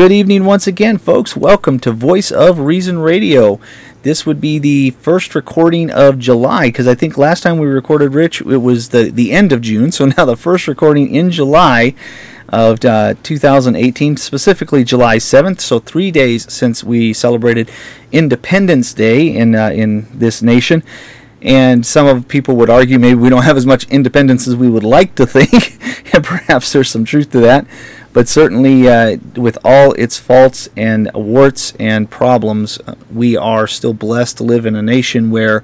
Good evening once again, folks. Welcome to Voice of Reason Radio. This would be the first recording of July because I think last time we recorded Rich, it was the, the end of June. So now the first recording in July of uh, 2018, specifically July 7th. So three days since we celebrated Independence Day in uh, in this nation. And some of people would argue maybe we don't have as much independence as we would like to think, and perhaps there's some truth to that. But certainly, uh, with all its faults and warts and problems, uh, we are still blessed to live in a nation where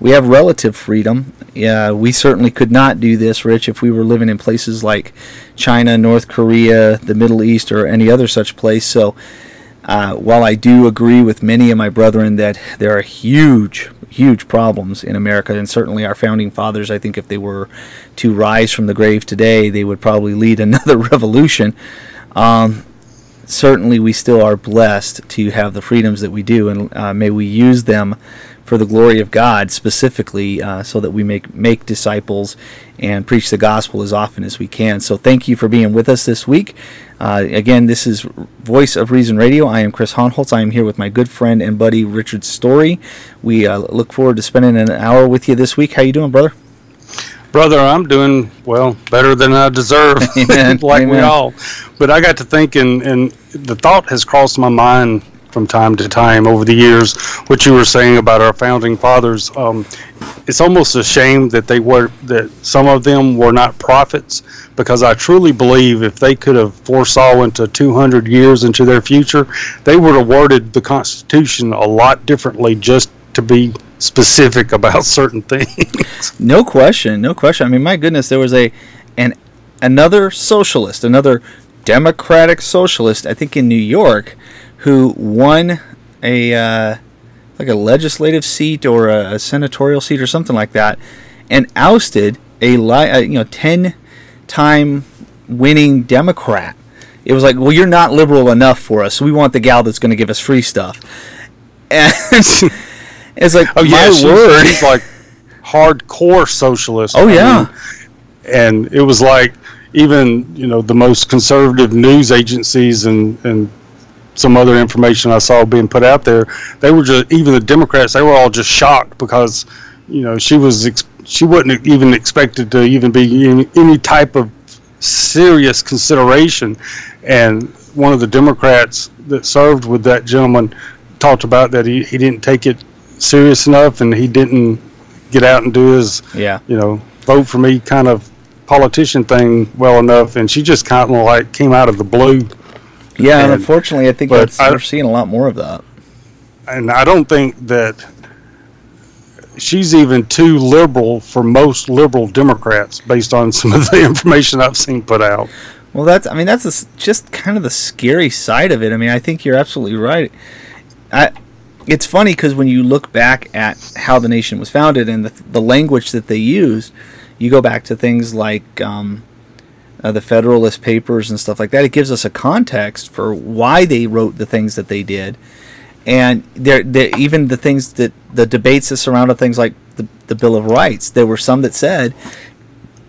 we have relative freedom. We certainly could not do this, Rich, if we were living in places like China, North Korea, the Middle East, or any other such place. So, uh, while I do agree with many of my brethren that there are huge, huge problems in America, and certainly our founding fathers, I think if they were to rise from the grave today, they would probably lead another revolution. Um, certainly, we still are blessed to have the freedoms that we do, and uh, may we use them for the glory of God specifically, uh, so that we make make disciples and preach the gospel as often as we can. So, thank you for being with us this week. Uh, again, this is Voice of Reason Radio. I am Chris Hohnholz. I am here with my good friend and buddy Richard Story. We uh, look forward to spending an hour with you this week. How you doing, brother? Brother, I'm doing well, better than I deserve, like Amen. we all. But I got to thinking, and the thought has crossed my mind from time to time over the years. What you were saying about our founding fathers, um, it's almost a shame that they were that some of them were not prophets, because I truly believe if they could have foresaw into 200 years into their future, they would have worded the Constitution a lot differently just to be specific about certain things. No question, no question. I mean, my goodness, there was a an another socialist, another democratic socialist, I think in New York, who won a uh, like a legislative seat or a, a senatorial seat or something like that, and ousted a, li- a you know ten time winning Democrat. It was like, well, you're not liberal enough for us. We want the gal that's going to give us free stuff. And it's like, Oh yeah, my she's, word. she's like hardcore socialist. Oh, I yeah. mean, and it was like even you know the most conservative news agencies and and some other information I saw being put out there, they were just even the Democrats. They were all just shocked because you know she was ex- she wasn't even expected to even be any, any type of serious consideration. And one of the Democrats that served with that gentleman talked about that he, he didn't take it serious enough and he didn't get out and do his yeah. you know vote for me kind of politician thing well enough and she just kind of like came out of the blue Yeah, and And- unfortunately, I think that's, I- we're seeing a lot more of that. and I don't think that she's even too liberal for most liberal Democrats based on some of the information I've seen put out. Well, that's I mean that's just kind of the scary side of it. I mean, I think you're absolutely right. I it's funny because when you look back at how the nation was founded and the, the language that they used, you go back to things like um, uh, the Federalist Papers and stuff like that. It gives us a context for why they wrote the things that they did, and there, even the things that the debates that surrounded things like the, the Bill of Rights. There were some that said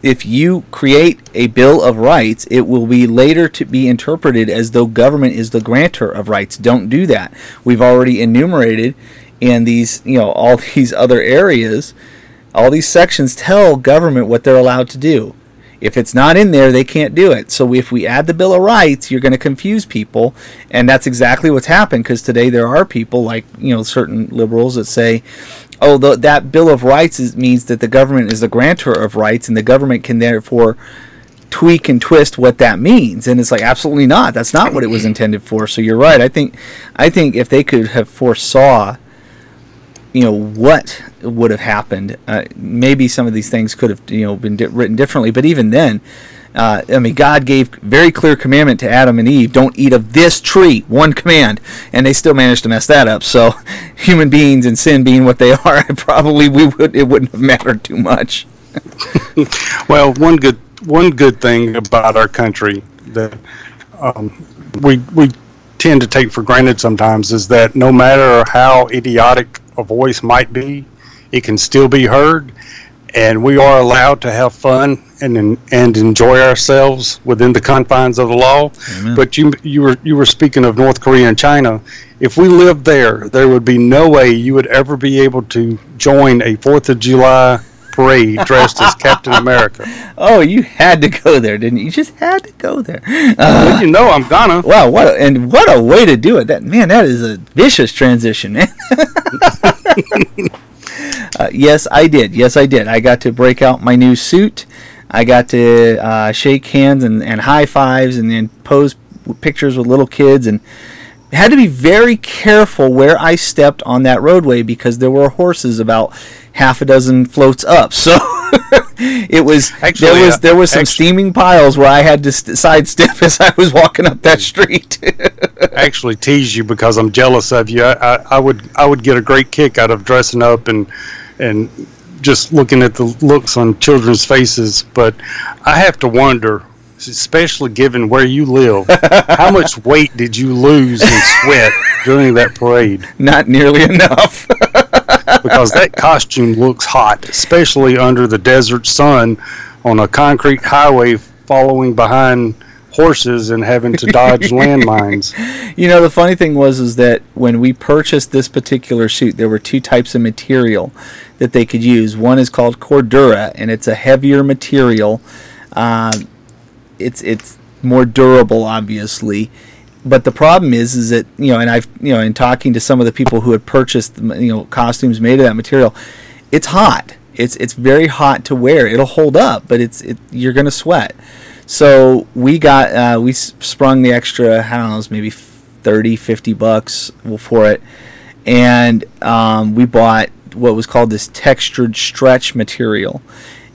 if you create a Bill of Rights, it will be later to be interpreted as though government is the grantor of rights. Don't do that. We've already enumerated in these, you know, all these other areas, all these sections tell government what they're allowed to do. If it's not in there, they can't do it. So if we add the Bill of Rights, you're going to confuse people, and that's exactly what's happened. Because today there are people like you know certain liberals that say, "Oh, the, that Bill of Rights is, means that the government is the grantor of rights, and the government can therefore tweak and twist what that means." And it's like absolutely not. That's not what it was intended for. So you're right. I think, I think if they could have foresaw you know what would have happened. Uh, maybe some of these things could have you know been di- written differently, but even then, uh, I mean, God gave very clear commandment to Adam and Eve: don't eat of this tree. One command, and they still managed to mess that up. So, human beings and sin being what they are, probably we would it wouldn't have mattered too much. Well, one good one good thing about our country that um, we we tend to take for granted sometimes is that no matter how idiotic a voice might be, it can still be heard, and we are allowed to have fun and and enjoy ourselves within the confines of the law. Amen. But you you were you were speaking of North Korea and China. If we lived there, there would be no way you would ever be able to join a Fourth of July parade dressed as Captain America. Oh, you had to go there, didn't you? You just had to go there. Uh, well, you know I'm gonna. Wow, what a, and what a way to do it! That man, that is a vicious transition, man. uh, yes, I did. Yes, I did. I got to break out my new suit. I got to uh, shake hands and, and high fives, and then pose pictures with little kids and had to be very careful where I stepped on that roadway because there were horses about half a dozen floats up. So it was actually, there was uh, there was some actually, steaming piles where I had to st- sidestep as I was walking up that street. actually, tease you because I'm jealous of you. I, I, I would I would get a great kick out of dressing up and and just looking at the looks on children's faces. But I have to wonder especially given where you live, how much weight did you lose in sweat during that parade? Not nearly enough. Because that costume looks hot, especially under the desert sun on a concrete highway following behind horses and having to dodge landmines. You know, the funny thing was is that when we purchased this particular suit, there were two types of material that they could use. One is called Cordura, and it's a heavier material. Uh, it's it's more durable, obviously. But the problem is, is that you know, and I've you know, in talking to some of the people who had purchased you know costumes made of that material, it's hot. It's it's very hot to wear. It'll hold up, but it's it, you're gonna sweat. So we got uh, we sprung the extra I don't know, maybe 30, 50 bucks for it, and um, we bought what was called this textured stretch material,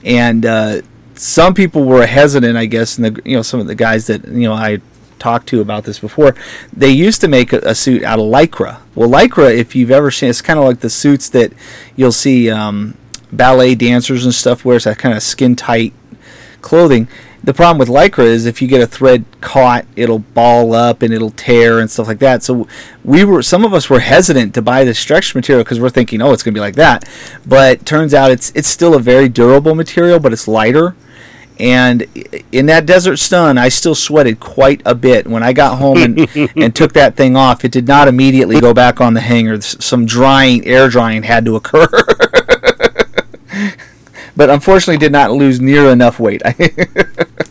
and uh, some people were hesitant, I guess, and the you know some of the guys that you know I talked to about this before. They used to make a, a suit out of lycra. Well, lycra, if you've ever seen, it's kind of like the suits that you'll see um, ballet dancers and stuff wear. It's that kind of skin tight clothing. The problem with lycra is if you get a thread caught, it'll ball up and it'll tear and stuff like that. So we were, some of us were hesitant to buy the stretch material because we're thinking, oh, it's going to be like that. But turns out it's it's still a very durable material, but it's lighter and in that desert sun, I still sweated quite a bit. When I got home and, and took that thing off, it did not immediately go back on the hanger. Some drying, air drying had to occur. but unfortunately, did not lose near enough weight.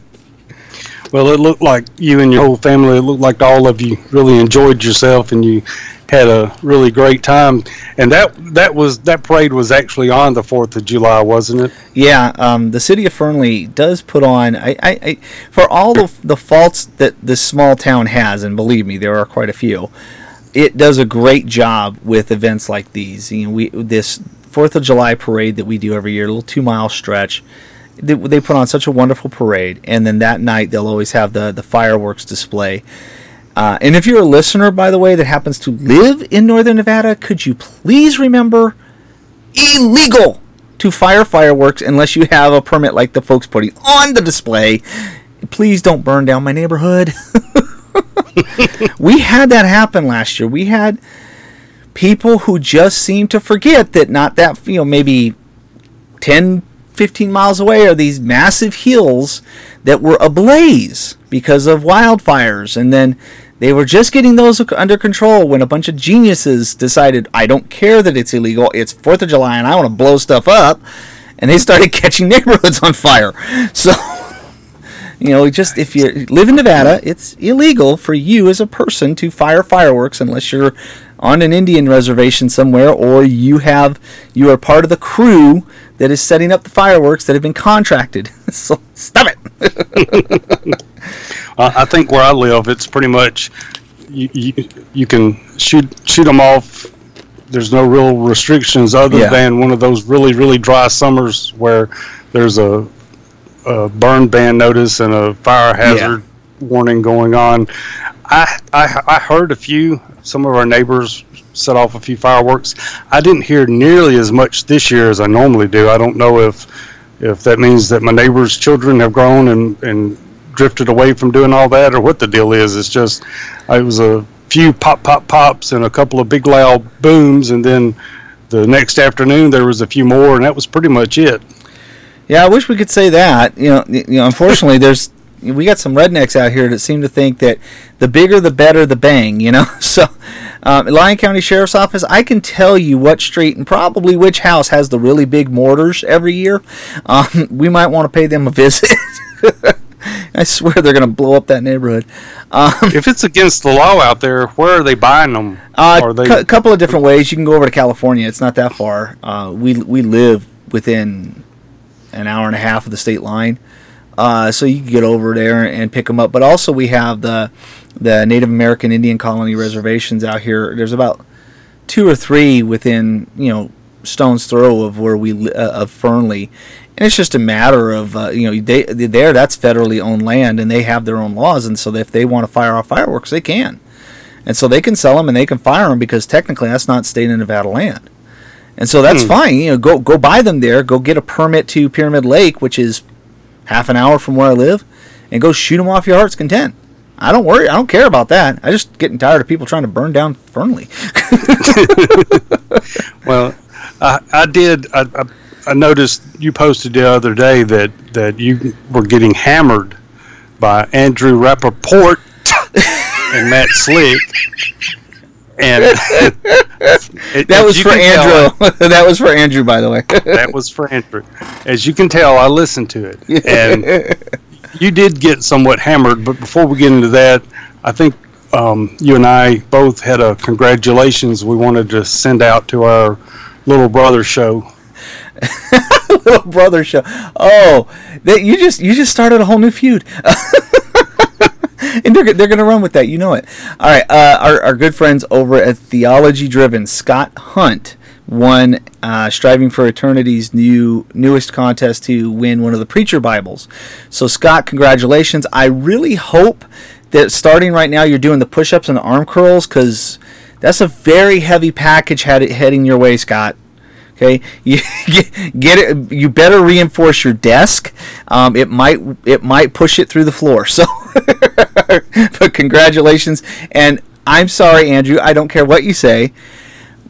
well, it looked like you and your whole family, it looked like all of you really enjoyed yourself and you had a really great time. And that that was that parade was actually on the Fourth of July, wasn't it? Yeah, um, the city of Fernley does put on. I, I, I, for all the the faults that this small town has, and believe me, there are quite a few. It does a great job with events like these. You know, we this Fourth of July parade that we do every year, a little two mile stretch. They, they put on such a wonderful parade, and then that night they'll always have the the fireworks display uh, and if you're a listener, by the way, that happens to live in Northern Nevada, could you please remember illegal to fire fireworks unless you have a permit like the folks putting on the display. Please don't burn down my neighborhood. we had that happen last year. We had people who just seemed to forget that not that, you know, maybe 10, 15 miles away are these massive hills that were ablaze because of wildfires. And then they were just getting those under control when a bunch of geniuses decided, I don't care that it's illegal, it's 4th of July and I want to blow stuff up. And they started catching neighborhoods on fire. So, you know, just if you live in Nevada, it's illegal for you as a person to fire fireworks unless you're on an Indian reservation somewhere or you have you are part of the crew that is setting up the fireworks that have been contracted. so stop it. I think where I live, it's pretty much you, you, you can shoot shoot them off. There's no real restrictions other yeah. than one of those really really dry summers where there's a, a burn ban notice and a fire hazard yeah. warning going on. I, I I heard a few. Some of our neighbors set off a few fireworks. I didn't hear nearly as much this year as I normally do. I don't know if if that means that my neighbors' children have grown and and drifted away from doing all that, or what the deal is. It's just uh, it was a few pop pop pops and a couple of big loud booms, and then the next afternoon there was a few more, and that was pretty much it. Yeah, I wish we could say that. You know, you know, unfortunately, there's we got some rednecks out here that seem to think that the bigger the better the bang. You know, so um, Lyon County Sheriff's Office, I can tell you what street and probably which house has the really big mortars every year. Um, we might want to pay them a visit. I swear they're going to blow up that neighborhood. Um, if it's against the law out there, where are they buying them? A uh, they... cu- couple of different ways. You can go over to California. It's not that far. Uh, we we live within an hour and a half of the state line. Uh, so you can get over there and pick them up. But also we have the the Native American Indian colony reservations out here. There's about two or three within you know stone's throw of where we uh, of Fernley, and it's just a matter of uh, you know they there that's federally owned land and they have their own laws, and so if they want to fire off fireworks, they can, and so they can sell them and they can fire them because technically that's not state of Nevada land. And so that's hmm. fine. You know, go go buy them there. Go get a permit to Pyramid Lake, which is half an hour from where I live, and go shoot them off your heart's content. I don't worry. I don't care about that. I just getting tired of people trying to burn down Fernley. well, I, I did. I, I, I, noticed you posted the other day that that you were getting hammered by Andrew Rappaport and Matt Slick and it, that was for Andrew. Tell, that was for Andrew, by the way. that was for Andrew. As you can tell, I listened to it, and you did get somewhat hammered. But before we get into that, I think um, you and I both had a congratulations we wanted to send out to our little brother show. little brother show. Oh, that you just you just started a whole new feud. and they're, they're going to run with that. You know it. All right. Uh, our, our good friends over at Theology Driven, Scott Hunt, won uh, Striving for Eternity's new newest contest to win one of the Preacher Bibles. So, Scott, congratulations. I really hope that starting right now you're doing the push ups and the arm curls because that's a very heavy package heading your way, Scott. Okay, you get it. You better reinforce your desk. Um, it might it might push it through the floor. So, but congratulations, and I'm sorry, Andrew. I don't care what you say.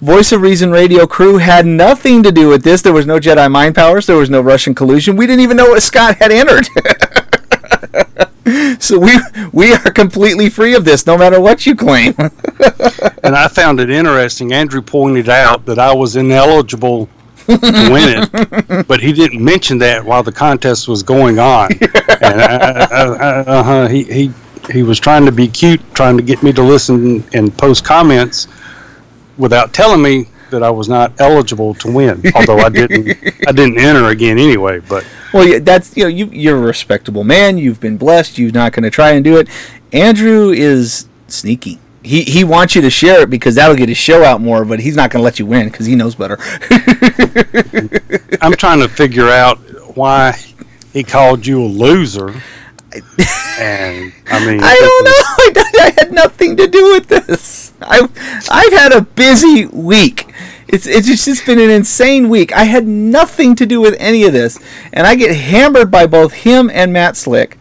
Voice of Reason radio crew had nothing to do with this. There was no Jedi mind powers. There was no Russian collusion. We didn't even know what Scott had entered. so we we are completely free of this, no matter what you claim. and I found it interesting. Andrew pointed out that I was ineligible to win it, but he didn't mention that while the contest was going on. And I, I, I, uh-huh, he he he was trying to be cute, trying to get me to listen and post comments without telling me that I was not eligible to win. Although I didn't, I didn't enter again anyway. But well, yeah, that's you know, you you're a respectable man. You've been blessed. You're not going to try and do it. Andrew is sneaky. He he wants you to share it because that'll get his show out more. But he's not going to let you win because he knows better. I'm trying to figure out why he called you a loser. and I mean, I don't know. I had nothing to do with this. I've I've had a busy week. It's it's just been an insane week. I had nothing to do with any of this, and I get hammered by both him and Matt Slick.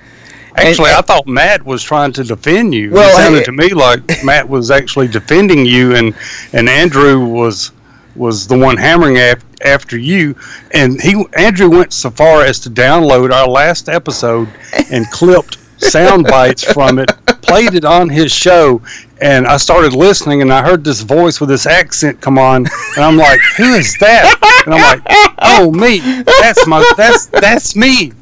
Actually, and, I thought Matt was trying to defend you. Well, it sounded I, to me like Matt was actually defending you, and and Andrew was was the one hammering af- after you. And he Andrew went so far as to download our last episode and clipped sound bites from it, played it on his show, and I started listening, and I heard this voice with this accent come on, and I'm like, "Who is that?" And I'm like, "Oh, me. That's my. That's that's me."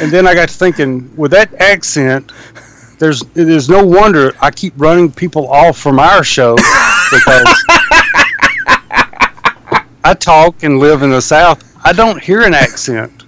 And then I got to thinking, with that accent, there's there's no wonder I keep running people off from our show because I talk and live in the South. I don't hear an accent.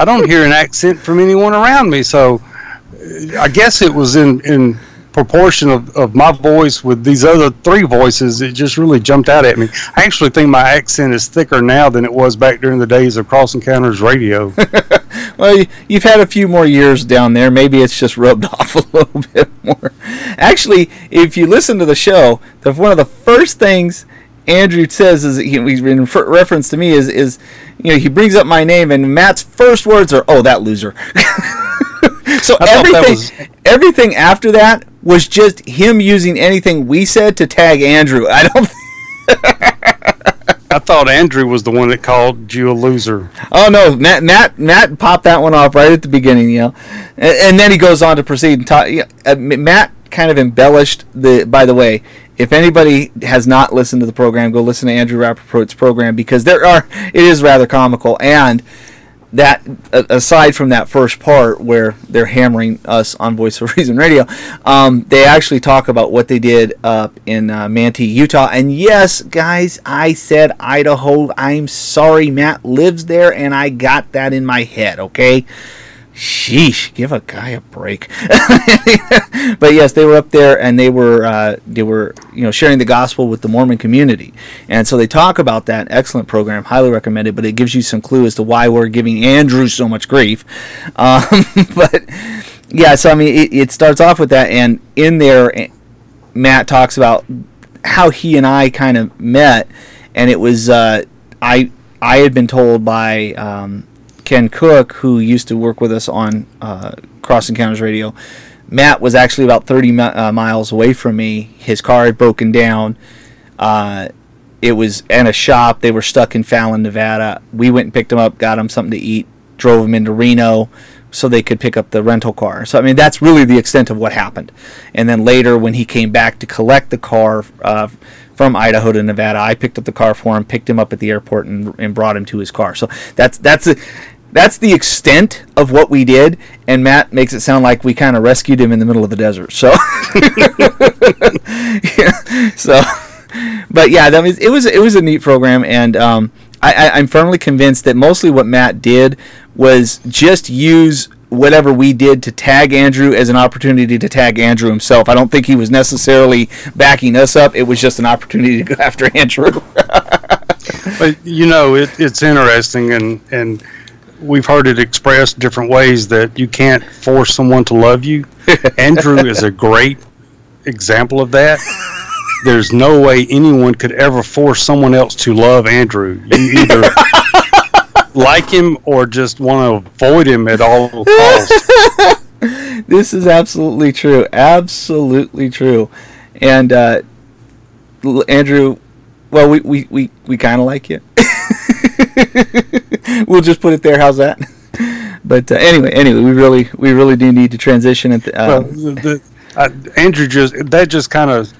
I don't hear an accent from anyone around me. So uh, I guess it was in in proportion of, of my voice with these other three voices, it just really jumped out at me. I actually think my accent is thicker now than it was back during the days of Cross Encounters Radio. well, you've had a few more years down there. Maybe it's just rubbed off a little bit more. Actually, if you listen to the show, the, one of the first things Andrew says is he, he's in reference to me is is you know he brings up my name and Matt's first words are oh that loser. so everything was... everything after that was just him using anything we said to tag Andrew. I don't. I I thought Andrew was the one that called you a loser. Oh no, Matt, Matt, Matt popped that one off right at the beginning, you know, and, and then he goes on to proceed and talk. Uh, Matt kind of embellished the. By the way, if anybody has not listened to the program, go listen to Andrew Rappaport's program because there are. It is rather comical and that aside from that first part where they're hammering us on Voice of Reason Radio, um, they actually talk about what they did up in uh, Manti, Utah. And yes, guys, I said Idaho. I'm sorry, Matt lives there, and I got that in my head. Okay, sheesh, give a guy a break. but yes, they were up there and they were uh, they were you know sharing the gospel with the Mormon community, and so they talk about that excellent program, highly recommended. But it gives you some clue as to why we're giving Andrew so much grief. Um, but yeah, so I mean, it, it starts off with that, and in there, eh, Matt talks about how he and I kind of met, and it was uh, I I had been told by um, Ken Cook, who used to work with us on uh, Cross Encounters Radio, Matt was actually about 30 mi- uh, miles away from me. His car had broken down. Uh, it was in a shop. They were stuck in Fallon, Nevada. We went and picked him up, got him something to eat, drove him into Reno so they could pick up the rental car. So, I mean, that's really the extent of what happened. And then later, when he came back to collect the car uh, from Idaho to Nevada, I picked up the car for him, picked him up at the airport, and, and brought him to his car. So that's that's a, that's the extent of what we did, and Matt makes it sound like we kind of rescued him in the middle of the desert. So, yeah, so, but yeah, that was it was it was a neat program, and um, I, I, am firmly convinced that mostly what Matt did was just use whatever we did to tag Andrew as an opportunity to tag Andrew himself. I don't think he was necessarily backing us up. It was just an opportunity to go after Andrew. but you know, it, it's interesting, and and we've heard it expressed different ways that you can't force someone to love you. Andrew is a great example of that. There's no way anyone could ever force someone else to love Andrew. You either like him or just want to avoid him at all costs. this is absolutely true. Absolutely true. And uh, Andrew, well, we, we, we, we kind of like you. we'll just put it there. How's that? But uh, anyway, anyway, we really we really do need to transition. At the, um, well, the, uh, Andrew just that just kind of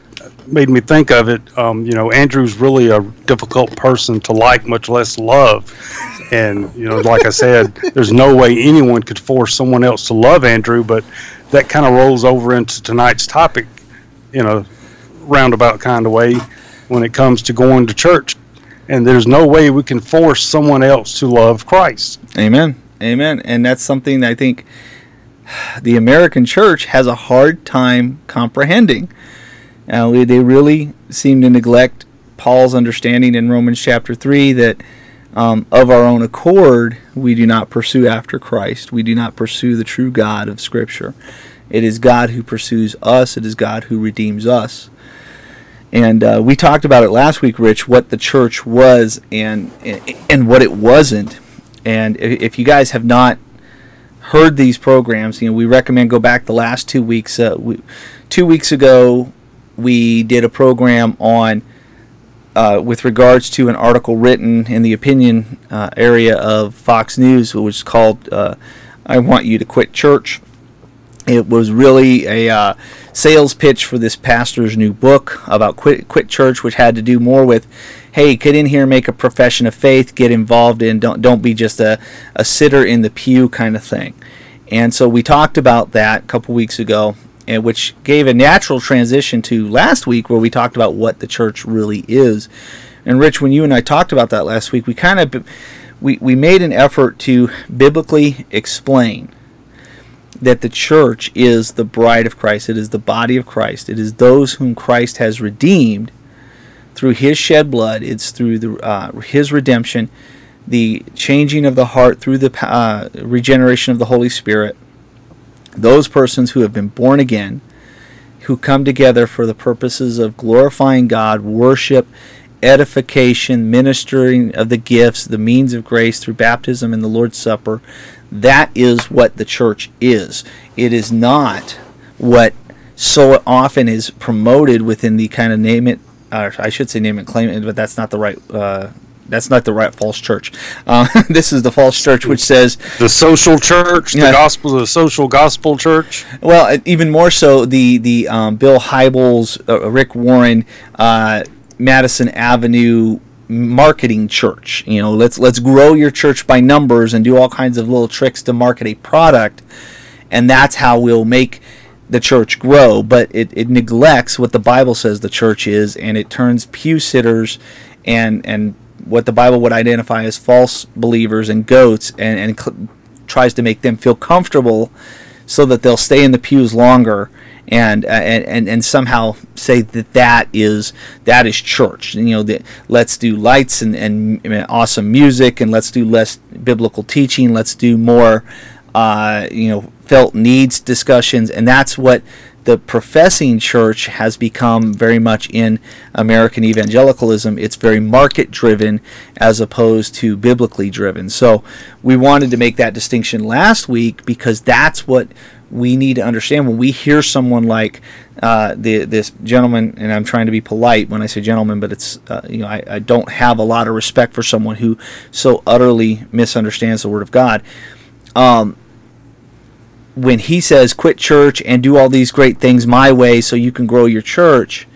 made me think of it. Um, you know, Andrew's really a difficult person to like, much less love. And you know, like I said, there's no way anyone could force someone else to love Andrew. But that kind of rolls over into tonight's topic, in a roundabout kind of way, when it comes to going to church and there's no way we can force someone else to love Christ. Amen. Amen. And that's something that I think the American church has a hard time comprehending. Uh, they really seem to neglect Paul's understanding in Romans chapter 3 that um, of our own accord, we do not pursue after Christ. We do not pursue the true God of Scripture. It is God who pursues us, it is God who redeems us. And uh, we talked about it last week, Rich, what the church was and and what it wasn't. And if you guys have not heard these programs, you know, we recommend go back the last two weeks. Uh, we, two weeks ago, we did a program on uh, with regards to an article written in the opinion uh, area of Fox News, which was called uh, "I Want You to Quit Church." It was really a uh, sales pitch for this pastor's new book about quit quit church, which had to do more with, hey, get in here, make a profession of faith, get involved in, don't don't be just a, a sitter in the pew kind of thing. And so we talked about that a couple weeks ago, and which gave a natural transition to last week where we talked about what the church really is. And Rich, when you and I talked about that last week, we kind of we, we made an effort to biblically explain that the church is the bride of Christ. It is the body of Christ. It is those whom Christ has redeemed through His shed blood. It's through the, uh, His redemption, the changing of the heart through the uh, regeneration of the Holy Spirit. Those persons who have been born again, who come together for the purposes of glorifying God, worship, edification, ministering of the gifts, the means of grace through baptism and the Lord's Supper. That is what the church is. It is not what so often is promoted within the kind of name it, or I should say name it, claim it, but that's not the right uh, that's not the right false church. Uh, this is the false church which says the social church, the gospel, the social gospel church. Well, even more so, the the um, Bill Hybels, uh, Rick Warren, uh, Madison Avenue marketing church. You know, let's let's grow your church by numbers and do all kinds of little tricks to market a product, and that's how we'll make the church grow. But it, it neglects what the Bible says the church is, and it turns pew sitters and and what the Bible would identify as false believers and goats, and and cl- tries to make them feel comfortable so that they'll stay in the pews longer and uh, and and somehow say that that is that is church. You know, that let's do lights and, and awesome music, and let's do less biblical teaching. Let's do more, uh, you know, felt needs discussions, and that's what the professing church has become very much in American evangelicalism. It's very market driven as opposed to biblically driven. So we wanted to make that distinction last week because that's what we need to understand when we hear someone like uh, the, this gentleman, and I'm trying to be polite when I say gentleman, but it's uh, you know I, I, don't have a lot of respect for someone who so utterly misunderstands the Word of God. Um, when he says quit church and do all these great things my way so you can grow your church,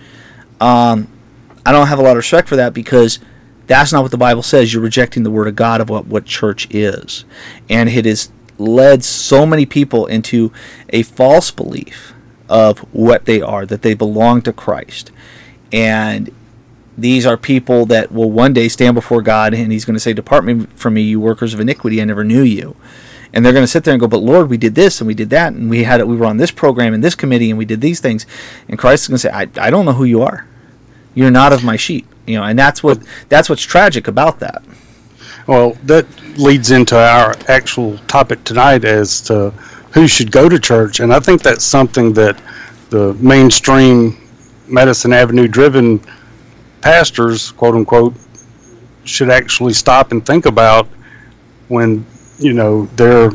um, I don't have a lot of respect for that because that's not what the Bible says. You're rejecting the Word of God of what, what church is, and it has led so many people into a false belief of what they are, that they belong to Christ. And these are people that will one day stand before God and He's going to say, Depart me from me, you workers of iniquity, I never knew you. And they're going to sit there and go, But Lord, we did this and we did that, and we had it, we were on this program and this committee and we did these things. And Christ is going to say, I, I don't know who you are. You're not of my sheep. You know, and that's what that's what's tragic about that. Well, that leads into our actual topic tonight as to who should go to church, and I think that's something that the mainstream Madison Avenue driven pastors, quote unquote, should actually stop and think about when you know they're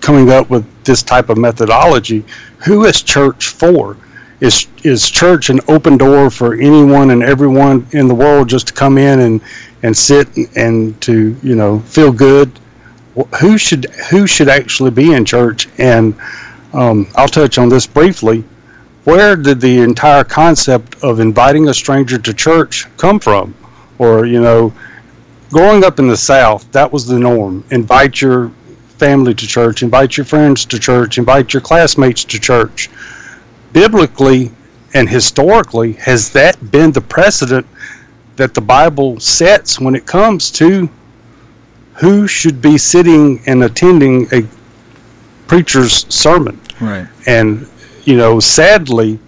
coming up with this type of methodology. Who is church for? Is is church an open door for anyone and everyone in the world just to come in and and sit and to you know feel good. Who should who should actually be in church? And um, I'll touch on this briefly. Where did the entire concept of inviting a stranger to church come from? Or you know, growing up in the South, that was the norm. Invite your family to church, invite your friends to church, invite your classmates to church. Biblically and historically, has that been the precedent that the Bible sets when it comes to who should be sitting and attending a preacher's sermon. Right. And, you know, sadly,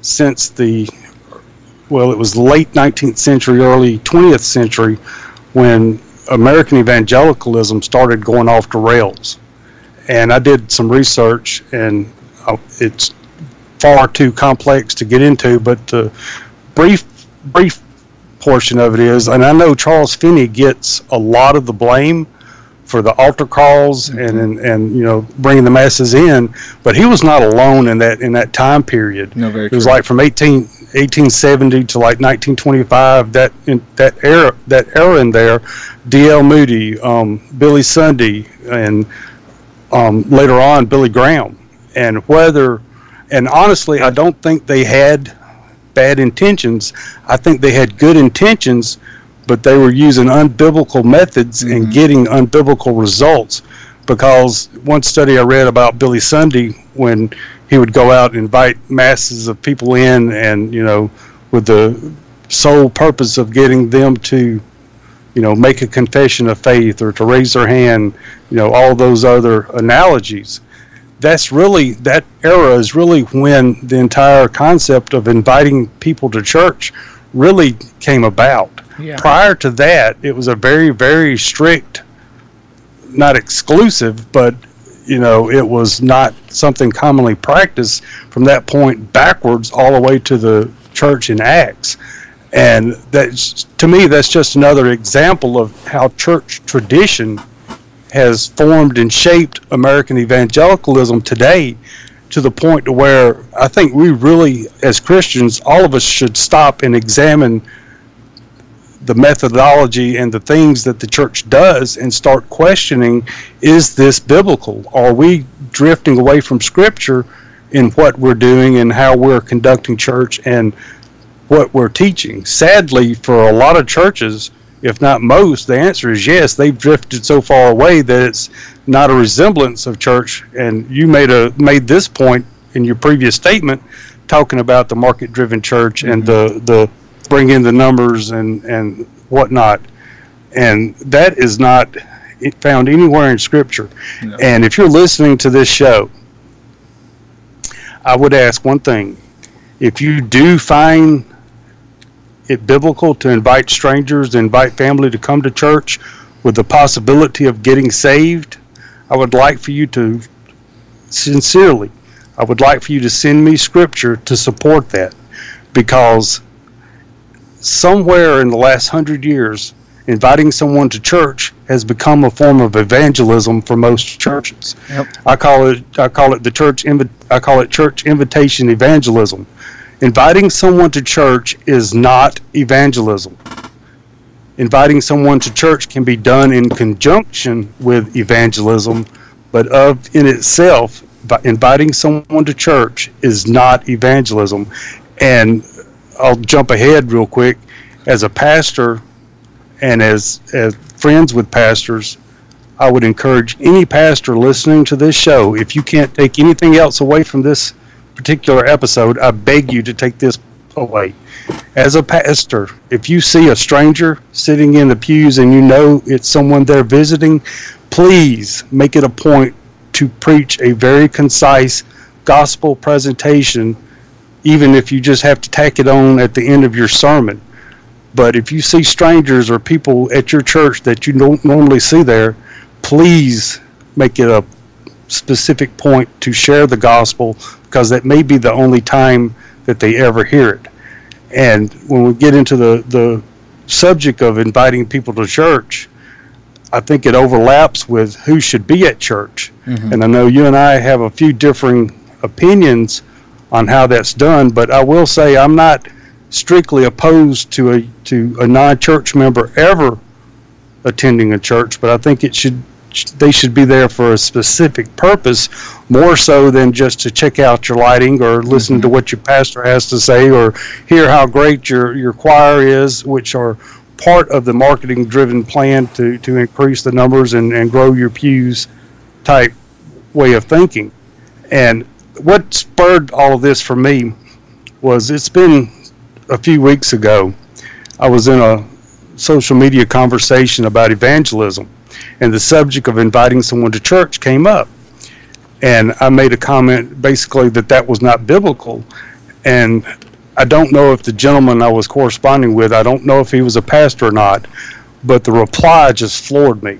since the, well, it was late 19th century, early 20th century, when American evangelicalism started going off the rails. And I did some research, and uh, it's far too complex to get into, but the brief, brief portion of it is, and I know Charles Finney gets a lot of the blame for the altar calls mm-hmm. and, and and you know bringing the masses in, but he was not alone in that in that time period. No, very. It was like from 18, 1870 to like 1925. That in that era that era in there, D.L. Moody, um, Billy Sunday, and um, later on Billy Graham, and whether and honestly, I don't think they had bad intentions. I think they had good intentions, but they were using unbiblical methods mm-hmm. and getting unbiblical results. Because one study I read about Billy Sunday, when he would go out and invite masses of people in, and you know, with the sole purpose of getting them to, you know, make a confession of faith or to raise their hand, you know, all those other analogies that's really that era is really when the entire concept of inviting people to church really came about. Yeah. Prior to that, it was a very very strict, not exclusive, but you know it was not something commonly practiced from that point backwards all the way to the church in Acts. And that's to me that's just another example of how church tradition has formed and shaped American evangelicalism today to the point to where I think we really, as Christians, all of us should stop and examine the methodology and the things that the church does and start questioning is this biblical? Are we drifting away from Scripture in what we're doing and how we're conducting church and what we're teaching? Sadly, for a lot of churches, if not most, the answer is yes. They've drifted so far away that it's not a resemblance of church. And you made a made this point in your previous statement, talking about the market-driven church mm-hmm. and the the bring in the numbers and and whatnot, and that is not found anywhere in Scripture. No. And if you're listening to this show, I would ask one thing: if you do find it biblical to invite strangers, invite family to come to church with the possibility of getting saved, I would like for you to sincerely, I would like for you to send me scripture to support that because somewhere in the last hundred years, inviting someone to church has become a form of evangelism for most churches. Yep. I call it I call it the church invi- I call it church invitation evangelism. Inviting someone to church is not evangelism. Inviting someone to church can be done in conjunction with evangelism, but of in itself, inviting someone to church is not evangelism. And I'll jump ahead real quick. As a pastor and as, as friends with pastors, I would encourage any pastor listening to this show, if you can't take anything else away from this particular episode, I beg you to take this away. As a pastor, if you see a stranger sitting in the pews and you know it's someone they're visiting, please make it a point to preach a very concise gospel presentation even if you just have to tack it on at the end of your sermon. But if you see strangers or people at your church that you don't normally see there, please make it a specific point to share the gospel because that may be the only time that they ever hear it. And when we get into the, the subject of inviting people to church, I think it overlaps with who should be at church. Mm-hmm. And I know you and I have a few differing opinions on how that's done. But I will say I'm not strictly opposed to a to a non-church member ever attending a church, but I think it should they should be there for a specific purpose more so than just to check out your lighting or listen mm-hmm. to what your pastor has to say or hear how great your your choir is which are part of the marketing driven plan to to increase the numbers and and grow your pews type way of thinking and what spurred all of this for me was it's been a few weeks ago. I was in a social media conversation about evangelism, and the subject of inviting someone to church came up. And I made a comment basically that that was not biblical. And I don't know if the gentleman I was corresponding with, I don't know if he was a pastor or not, but the reply just floored me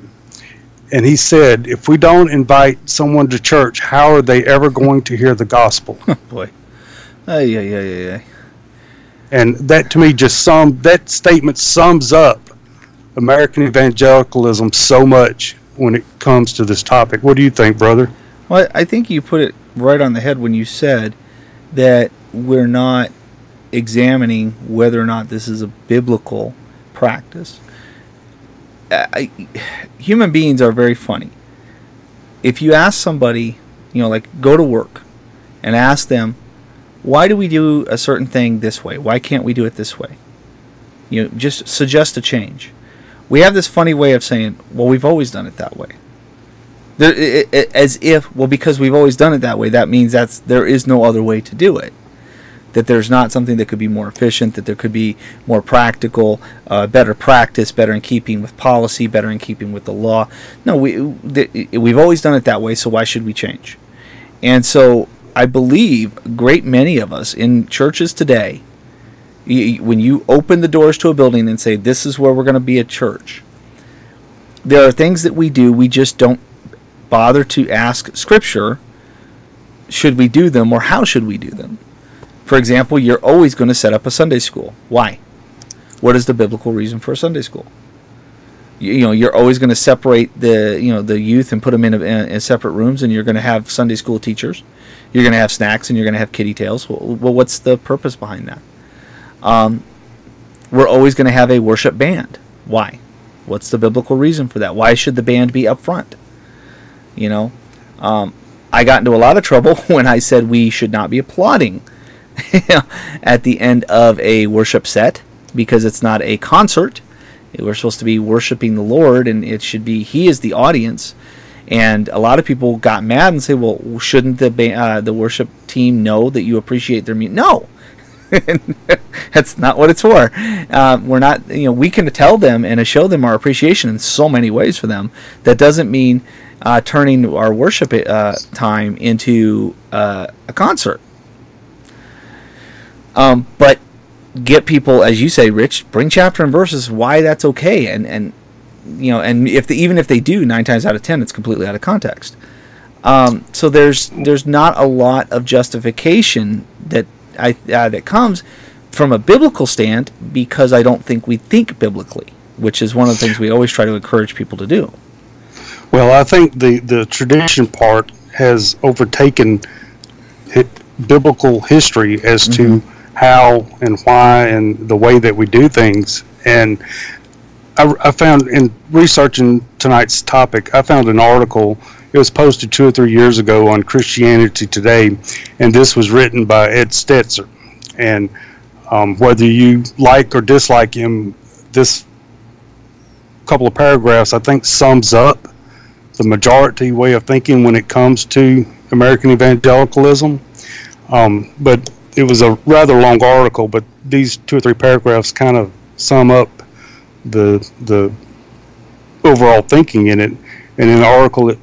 and he said, if we don't invite someone to church, how are they ever going to hear the gospel? Boy, yeah, yeah, yeah, yeah. And that to me just sum that statement sums up American evangelicalism so much when it comes to this topic. What do you think, brother? Well, I think you put it right on the head when you said that we're not examining whether or not this is a biblical practice. Human beings are very funny. If you ask somebody, you know, like go to work and ask them, why do we do a certain thing this way? Why can't we do it this way? You know, just suggest a change. We have this funny way of saying, well, we've always done it that way. There, it, it, as if, well, because we've always done it that way, that means that's there is no other way to do it that there's not something that could be more efficient, that there could be more practical, uh, better practice, better in keeping with policy, better in keeping with the law. No, we we've always done it that way, so why should we change? And so I believe a great many of us in churches today, when you open the doors to a building and say this is where we're going to be a church, there are things that we do we just don't bother to ask Scripture. Should we do them, or how should we do them? For example, you're always going to set up a Sunday school. Why? What is the biblical reason for a Sunday school? You, you know, you're always going to separate the you know the youth and put them in, a, in separate rooms, and you're going to have Sunday school teachers. You're going to have snacks, and you're going to have kitty tails. Well, well, what's the purpose behind that? Um, we're always going to have a worship band. Why? What's the biblical reason for that? Why should the band be up front? You know, um, I got into a lot of trouble when I said we should not be applauding at the end of a worship set because it's not a concert. We're supposed to be worshiping the Lord, and it should be He is the audience. And a lot of people got mad and say, "Well, shouldn't the uh, the worship team know that you appreciate their music?" No, that's not what it's for. Uh, we're not, you know, we can tell them and show them our appreciation in so many ways for them. That doesn't mean uh, turning our worship uh, time into uh, a concert. Um, but get people, as you say, Rich, bring chapter and verses why that's okay, and and you know, and if they, even if they do, nine times out of ten, it's completely out of context. Um, so there's there's not a lot of justification that I uh, that comes from a biblical stand because I don't think we think biblically, which is one of the things we always try to encourage people to do. Well, I think the the tradition part has overtaken biblical history as mm-hmm. to how and why and the way that we do things. And I, I, found in researching tonight's topic, I found an article. It was posted two or three years ago on Christianity Today, and this was written by Ed Stetzer. And um, whether you like or dislike him, this couple of paragraphs I think sums up the majority way of thinking when it comes to American evangelicalism. Um, but it was a rather long article, but these two or three paragraphs kind of sum up the the overall thinking in it. And in the article, it,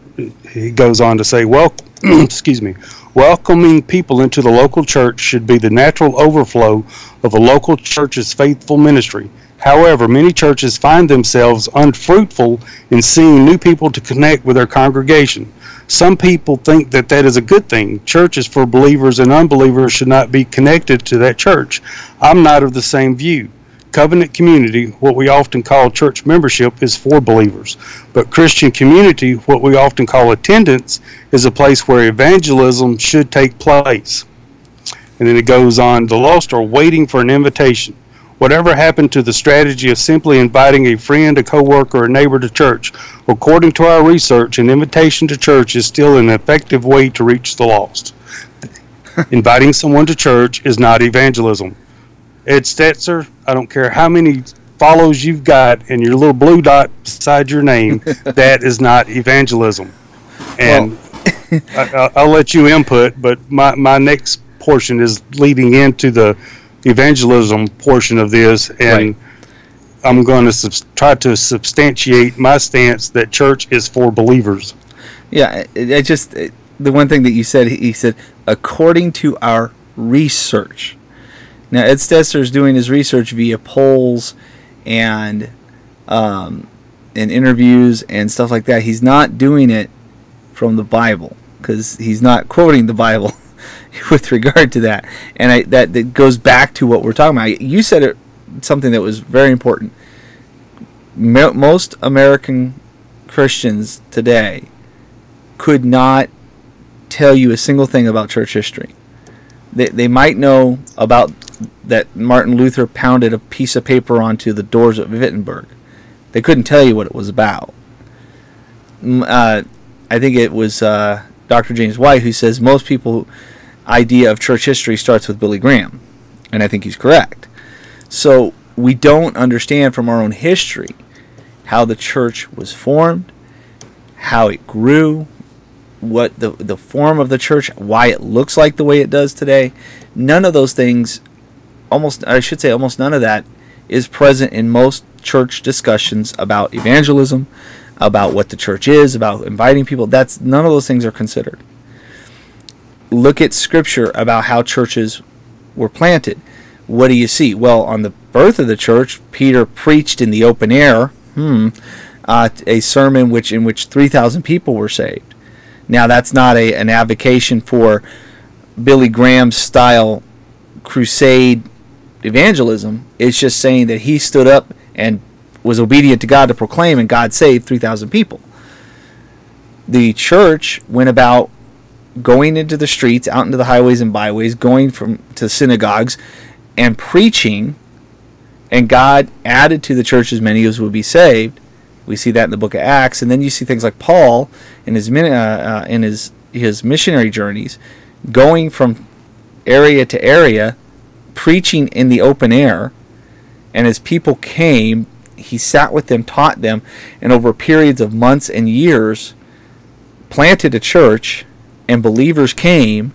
he goes on to say, "Well, excuse me, welcoming people into the local church should be the natural overflow of a local church's faithful ministry." However, many churches find themselves unfruitful in seeing new people to connect with their congregation. Some people think that that is a good thing. Churches for believers and unbelievers should not be connected to that church. I'm not of the same view. Covenant community, what we often call church membership, is for believers. But Christian community, what we often call attendance, is a place where evangelism should take place. And then it goes on the lost are waiting for an invitation. Whatever happened to the strategy of simply inviting a friend, a coworker, or a neighbor to church? According to our research, an invitation to church is still an effective way to reach the lost. Inviting someone to church is not evangelism. Ed Stetzer, I don't care how many follows you've got and your little blue dot beside your name, that is not evangelism. And well, I, will let you input, but my, my next portion is leading into the evangelism portion of this, and right. I'm going to sub- try to substantiate my stance that church is for believers. Yeah, I just the one thing that you said, he said, according to our research. Now, Ed Stetzer is doing his research via polls and um, and interviews and stuff like that. He's not doing it from the Bible because he's not quoting the Bible. with regard to that, and I, that that goes back to what we're talking about. You said it something that was very important. Most American Christians today could not tell you a single thing about church history. They, they might know about that Martin Luther pounded a piece of paper onto the doors of Wittenberg. They couldn't tell you what it was about. Uh, I think it was uh, Dr. James White who says most people idea of church history starts with Billy Graham, and I think he's correct. So we don't understand from our own history how the church was formed, how it grew, what the the form of the church, why it looks like the way it does today. None of those things, almost I should say, almost none of that is present in most church discussions about evangelism, about what the church is, about inviting people. That's none of those things are considered look at scripture about how churches were planted. What do you see? Well, on the birth of the church, Peter preached in the open air, hmm, uh, a sermon which in which 3,000 people were saved. Now, that's not a, an avocation for Billy Graham style crusade evangelism. It's just saying that he stood up and was obedient to God to proclaim, and God saved 3,000 people. The church went about going into the streets, out into the highways and byways, going from to synagogues and preaching And God added to the church as many as would be saved. We see that in the book of Acts, and then you see things like Paul in his uh, uh, in his his missionary journeys, going from area to area, preaching in the open air. And as people came, he sat with them, taught them, and over periods of months and years, planted a church, and believers came,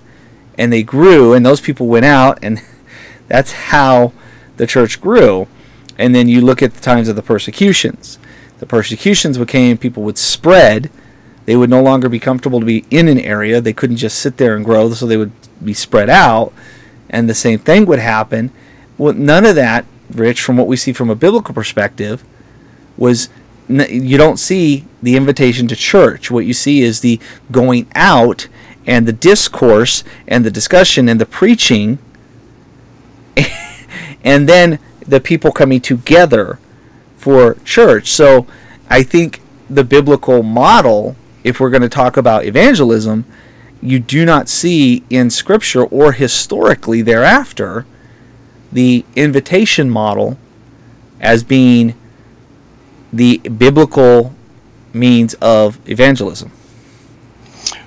and they grew, and those people went out, and that's how the church grew. And then you look at the times of the persecutions. The persecutions became people would spread. They would no longer be comfortable to be in an area. They couldn't just sit there and grow, so they would be spread out. And the same thing would happen. Well, none of that, Rich, from what we see from a biblical perspective, was you don't see the invitation to church. What you see is the going out and the discourse and the discussion and the preaching, and then the people coming together for church. So I think the biblical model, if we're going to talk about evangelism, you do not see in Scripture or historically thereafter the invitation model as being the biblical means of evangelism.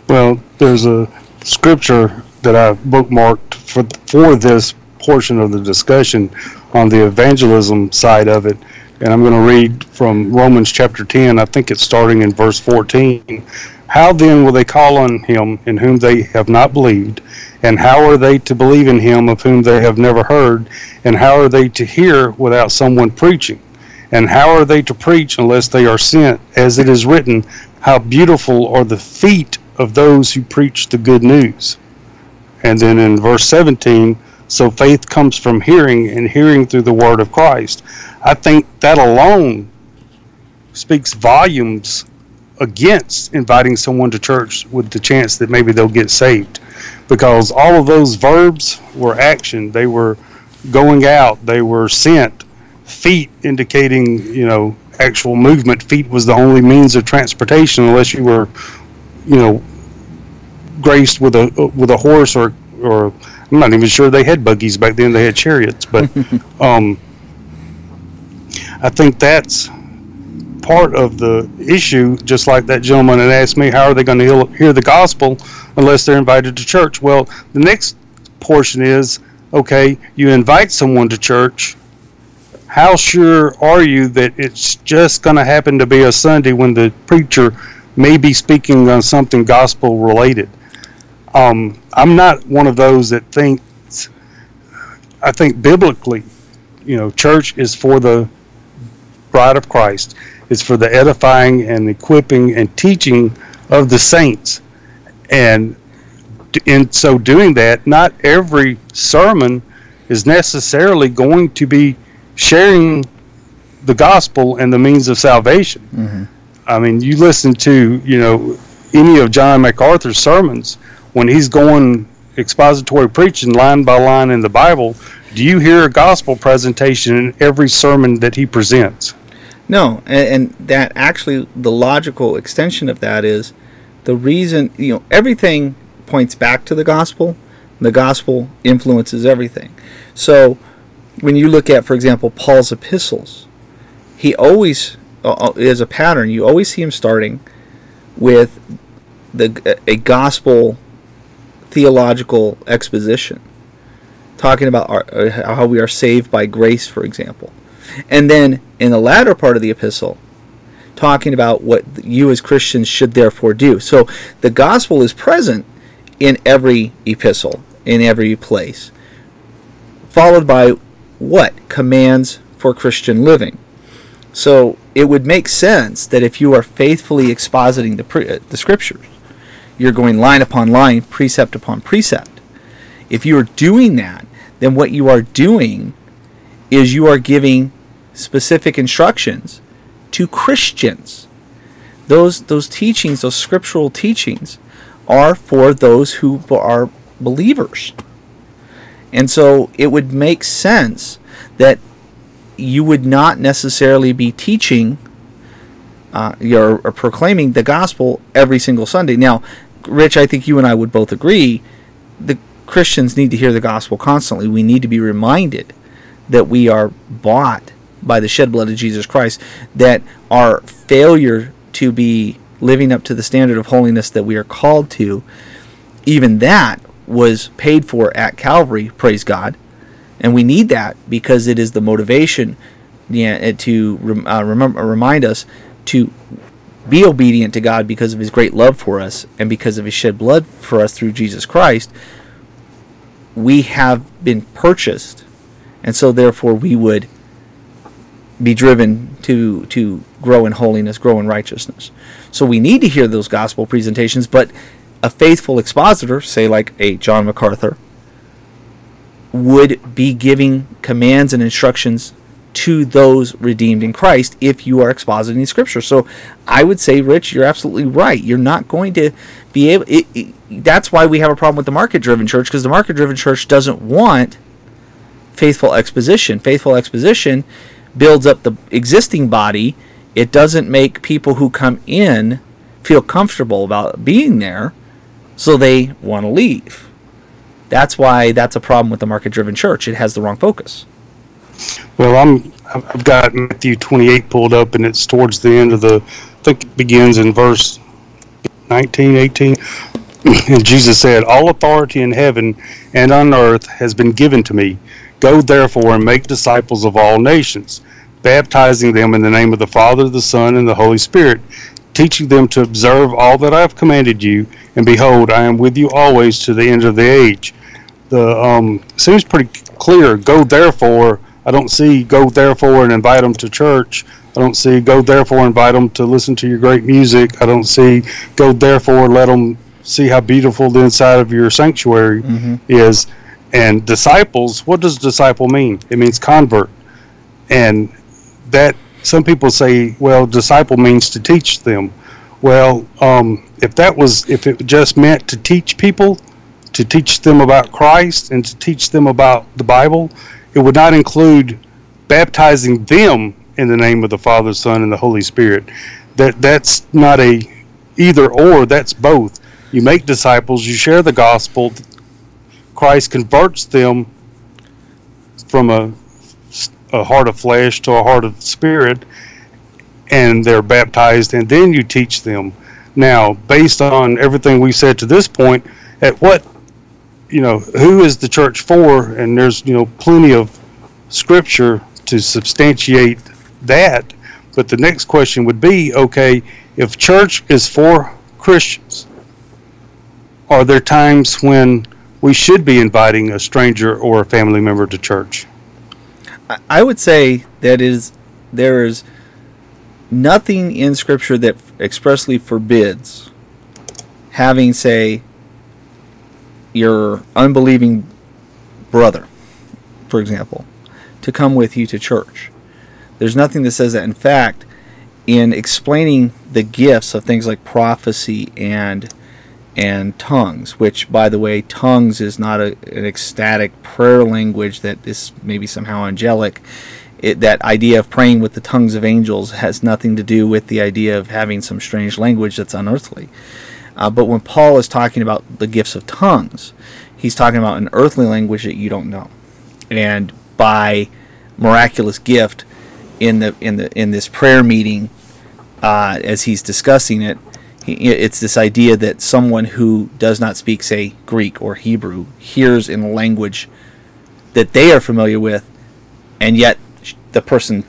Well, there's a scripture that I've bookmarked for for this portion of the discussion on the evangelism side of it, and I'm going to read from Romans chapter 10. I think it's starting in verse 14. How then will they call on him in whom they have not believed? And how are they to believe in him of whom they have never heard? And how are they to hear without someone preaching? And how are they to preach unless they are sent? As it is written, How beautiful are the feet of those who preach the good news. And then in verse 17, so faith comes from hearing, and hearing through the word of Christ. I think that alone speaks volumes against inviting someone to church with the chance that maybe they'll get saved. Because all of those verbs were action. They were going out, they were sent. Feet indicating, you know, actual movement. Feet was the only means of transportation unless you were, you know, graced with a with a horse or or I'm not even sure they had buggies back then. They had chariots, but um, I think that's part of the issue. Just like that gentleman had asked me, how are they going to hear the gospel unless they're invited to church? Well, the next portion is okay. You invite someone to church. How sure are you that it's just going to happen to be a Sunday when the preacher may be speaking on something gospel related? Um, I'm not one of those that thinks. I think biblically, you know, church is for the bride of Christ. It's for the edifying and equipping and teaching of the saints. And in so doing that, not every sermon is necessarily going to be sharing the gospel and the means of salvation. Mm-hmm. I mean, you listen to, you know, any of John MacArthur's sermons, when he's going expository preaching line by line in the Bible, do you hear a gospel presentation in every sermon that he presents? No, and, and, that actually the logical extension of that is the reason you know everything points back to the gospel. The gospel influences everything. So when you look at, for example, Paul's epistles, he always uh, uh is a pattern. You always see him starting with the a gospel theological exposition, talking about our, uh, how we are saved by grace, for example. And then in the latter part of the epistle, talking about what you as Christians should therefore do. So the gospel is present in every epistle, in every place, followed by what? Commands for Christian living. So it would make sense that if you are faithfully expositing the, pre- uh, the scriptures, you're going line upon line, precept upon precept. If you are doing that, then what you are doing is you are giving specific instructions to Christians. Those those teachings, those scriptural teachings, are for those who are believers. And so it would make sense that you would not necessarily be teaching uh, you're proclaiming the gospel every single Sunday. Now, Rich, I think you and I would both agree the Christians need to hear the gospel constantly. We need to be reminded that we are bought by the shed blood of Jesus Christ, that our failure to be living up to the standard of holiness that we are called to, even that was paid for at Calvary, praise God. And we need that because it is the motivation yeah, to uh, remember, remind us to be obedient to God because of his great love for us and because of his shed blood for us through Jesus Christ. We have been purchased. And so therefore we would be driven to to grow in holiness, grow in righteousness. So we need to hear those gospel presentations, but a faithful expositor, say like a John MacArthur, would be giving commands and instructions to those redeemed in Christ if you are expositing scripture. So I would say, Rich, you're absolutely right. You're not going to be able. It, it, that's why we have a problem with the market-driven church because the market-driven church doesn't want faithful exposition. Faithful exposition builds up the existing body. It doesn't make people who come in feel comfortable about being there, so they want to leave. That's why that's a problem with the market-driven church. It has the wrong focus. Well, I'm I've got Matthew 28 pulled up, and it's towards the end of the. I think it begins in verse 19, 18. and Jesus said, "All authority in heaven and on earth has been given to me. Go therefore and make disciples of all nations, baptizing them in the name of the Father, the Son, and the Holy Spirit." Teaching them to observe all that I have commanded you, and behold, I am with you always to the end of the age. The um, seems pretty clear. Go therefore I don't see go therefore and invite them to church. I don't see go therefore invite them to listen to your great music. I don't see go therefore let them see how beautiful the inside of your sanctuary mm-hmm. is. And disciples, what does disciple mean? It means convert. And that some people say, well, disciple means to teach them. Well, um, if that was, if it just meant to teach people, to teach them about Christ and to teach them about the Bible, it would not include baptizing them in the name of the Father, Son, and the Holy Spirit. That that's not a either or. That's both. You make disciples. You share the gospel. Christ converts them from a, a heart of flesh to a heart of spirit, and they're baptized, and then you teach them. Now, based on everything we said to this point, at what you know, who is the church for? And there's, you know, plenty of scripture to substantiate that. But the next question would be okay, if church is for Christians, are there times when we should be inviting a stranger or a family member to church? I would say that is there is nothing in scripture that expressly forbids having say your unbelieving brother, for example, to come with you to church. There's nothing that says that. In fact, in explaining the gifts of things like prophecy and and tongues, which, by the way, tongues is not a, an ecstatic prayer language that is maybe somehow angelic. It, that idea of praying with the tongues of angels has nothing to do with the idea of having some strange language that's unearthly. Uh, but when Paul is talking about the gifts of tongues, he's talking about an earthly language that you don't know. And by miraculous gift in the in the in this prayer meeting, uh, as he's discussing it, it's this idea that someone who does not speak, say, Greek or Hebrew, hears in a language that they are familiar with, and yet the person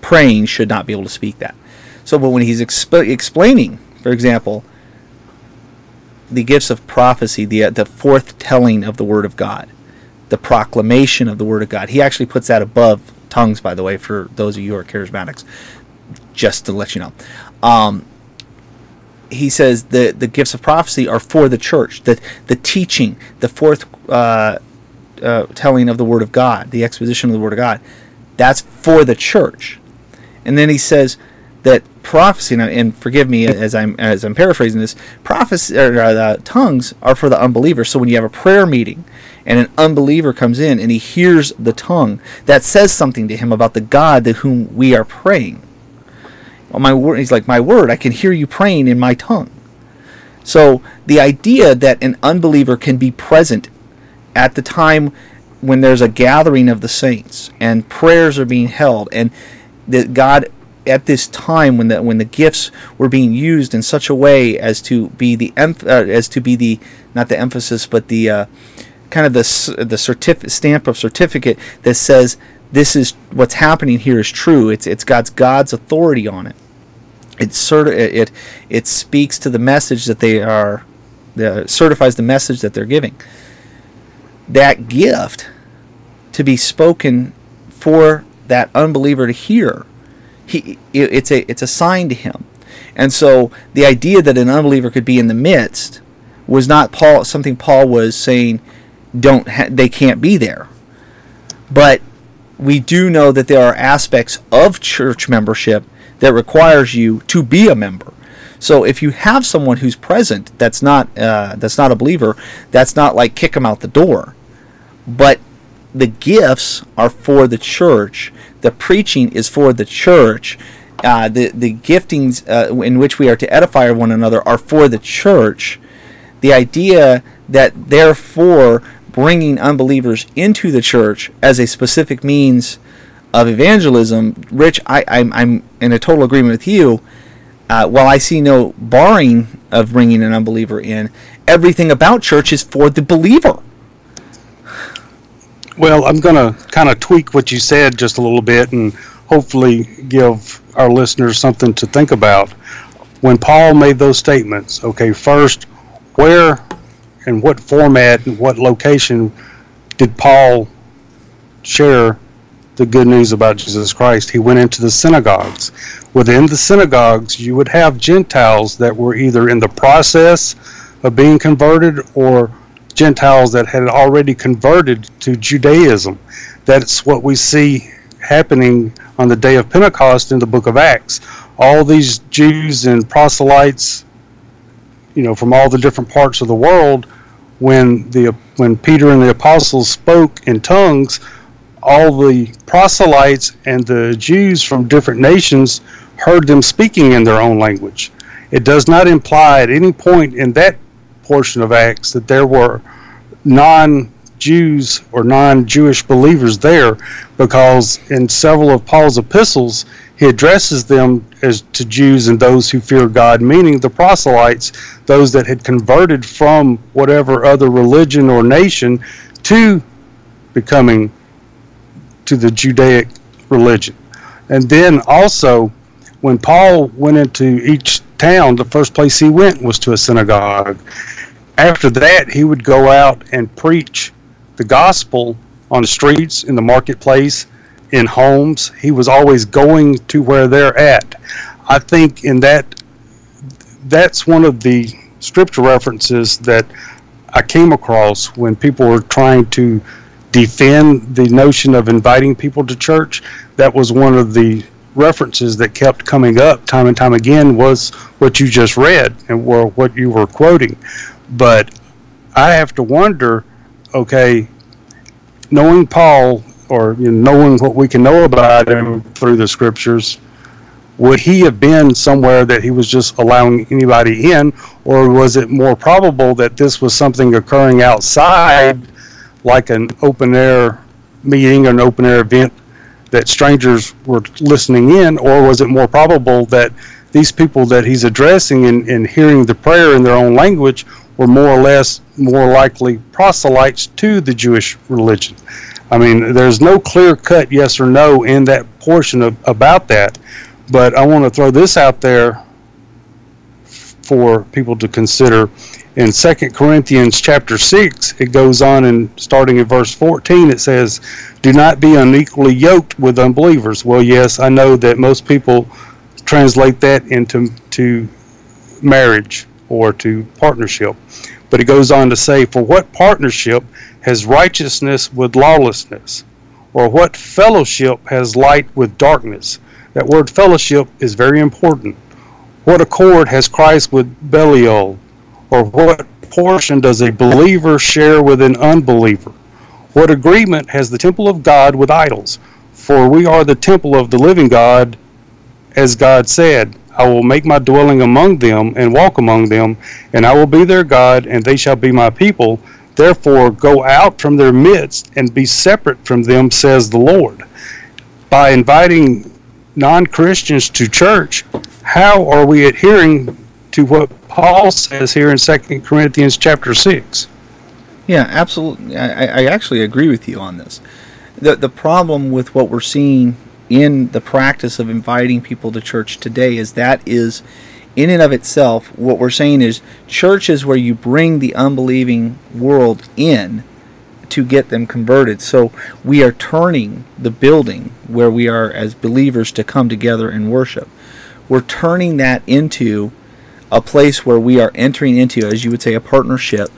praying should not be able to speak that. So, but when he's exp- explaining, for example, the gifts of prophecy, the the forth telling of the word of God, the proclamation of the word of God. He actually puts that above tongues, by the way, for those of you who are charismatics, just to let you know. Um, he says the the gifts of prophecy are for the church. The the teaching, the forth uh, uh, telling of the word of God, the exposition of the word of God, that's for the church. And then he says that prophecy, and forgive me as I'm as I'm paraphrasing this, prophecy or uh, tongues are for the unbeliever. So when you have a prayer meeting and an unbeliever comes in and he hears the tongue, that says something to him about the God to whom we are praying. Well, my word, he's like, my word, I can hear you praying in my tongue. So the idea that an unbeliever can be present at the time when there's a gathering of the saints and prayers are being held and that God at this time when the when the gifts were being used in such a way as to be the emph- uh, as to be the not the emphasis but the uh, kind of the the certif- stamp of certificate that says this is what's happening here is true. It's it's God's God's authority on it. It certi- it it speaks to the message that they are, the, certifies the message that they're giving. That gift to be spoken for that unbeliever to hear, he it's a it's a sign to him, and so the idea that an unbeliever could be in the midst was not Paul something Paul was saying. Don't ha- they can't be there, but we do know that there are aspects of church membership that requires you to be a member. So if you have someone who's present that's not uh, that's not a believer, that's not like kick them out the door. But the gifts are for the church. The preaching is for the church. Uh, the the giftings uh, in which we are to edify one another are for the church. The idea that therefore bringing unbelievers into the church as a specific means of evangelism, Rich, I, I'm, I'm in a total agreement with you. Uh, while I see no barring of bringing an unbeliever in, everything about church is for the believer. Well, I'm going to kind of tweak what you said just a little bit and hopefully give our listeners something to think about. When Paul made those statements, okay, first, where and what format and what location did Paul share the good news about Jesus Christ? He went into the synagogues. Within the synagogues, you would have Gentiles that were either in the process of being converted or Gentiles that had already converted to Judaism. That's what we see happening on the day of Pentecost in the book of Acts. All these Jews and proselytes you know, from all the different parts of the world, when the when Peter and the apostles spoke in tongues, all the proselytes and the Jews from different nations heard them speaking in their own language. It does not imply at any point in that portion of Acts that there were non Jews or non Jewish believers there, because in several of Paul's epistles, he addresses them as to Jews and those who fear God, meaning the proselytes, those that had converted from whatever other religion or nation to becoming to the Judaic religion. And then also, when Paul went into each town, the first place he went was to a synagogue. After that, he would go out and preach the gospel on the streets, in the marketplace, in homes. He was always going to where they're at. I think in that that's one of the scripture references that I came across when people were trying to defend the notion of inviting people to church. That was one of the references that kept coming up time and time again was what you just read and were what you were quoting. But I have to wonder, okay, knowing Paul or you know, knowing what we can know about him through the scriptures, would he have been somewhere that he was just allowing anybody in, or was it more probable that this was something occurring outside, like an open air meeting or an open air event that strangers were listening in, or was it more probable that these people that he's addressing and, and hearing the prayer in their own language were more or less more likely proselytes to the Jewish religion? I mean, there's no clear cut yes or no in that portion of about that, but I want to throw this out there for people to consider. In 2 Corinthians chapter 6, it goes on and starting in verse 14, it says, Do not be unequally yoked with unbelievers. Well, yes, I know that most people translate that into to marriage or to partnership. But it goes on to say, For what partnership has righteousness with lawlessness? Or what fellowship has light with darkness? That word fellowship is very important. What accord has Christ with Belial? Or what portion does a believer share with an unbeliever? What agreement has the temple of God with idols? For we are the temple of the living God, as God said, I will make my dwelling among them and walk among them, and I will be their God, and they shall be my people Therefore, go out from their midst and be separate from them, says the Lord. By inviting non Christians to church, how are we adhering to what Paul says here in 2 Corinthians chapter 6? Yeah, absolutely. I, I actually agree with you on this. The, the problem with what we're seeing in the practice of inviting people to church today is that is in and of itself what we're saying is church is where you bring the unbelieving world in to get them converted. So we are turning the building where we are as believers to come together and worship. We're turning that into a place where we are entering into as you would say a partnership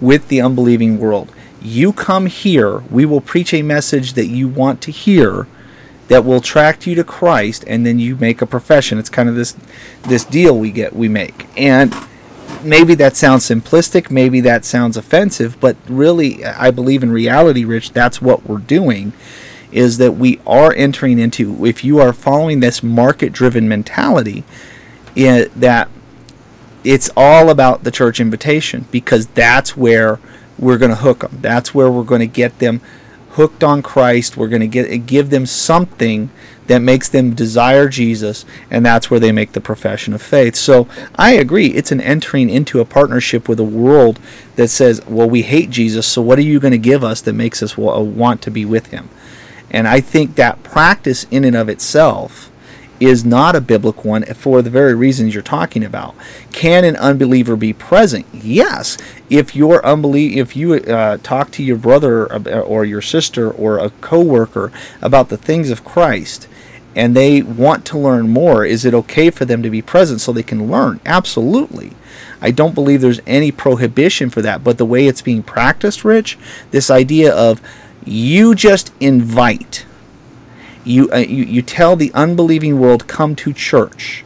with the unbelieving world. You come here we will preach a message that you want to hear that will attract you to Christ, and then you make a profession. It's kind of this this deal we get we make, and maybe that sounds simplistic, maybe that sounds offensive, but really, I believe in reality, Rich, that's what we're doing. Is that we are entering into, if you are following this market driven mentality, it, that it's all about the church invitation because that's where we're going to hook them. That's where we're going to get them hooked on Christ. We're going to get give them something that makes them desire Jesus, and that's where they make the profession of faith. So I agree. It's an entering into a partnership with a world that says, "Well, we hate Jesus, so what are you going to give us that makes us want to be with Him?" And I think that practice in and of itself is not a biblical one for the very reasons you're talking about. Can an unbeliever be present? Yes. If your unbelie- if you uh, talk to your brother or your sister or a coworker about the things of Christ and they want to learn more, is it okay for them to be present so they can learn? Absolutely. I don't believe there's any prohibition for that, but the way it's being practiced, Rich, this idea of you just invite you, uh, you, you tell the unbelieving world, come to church,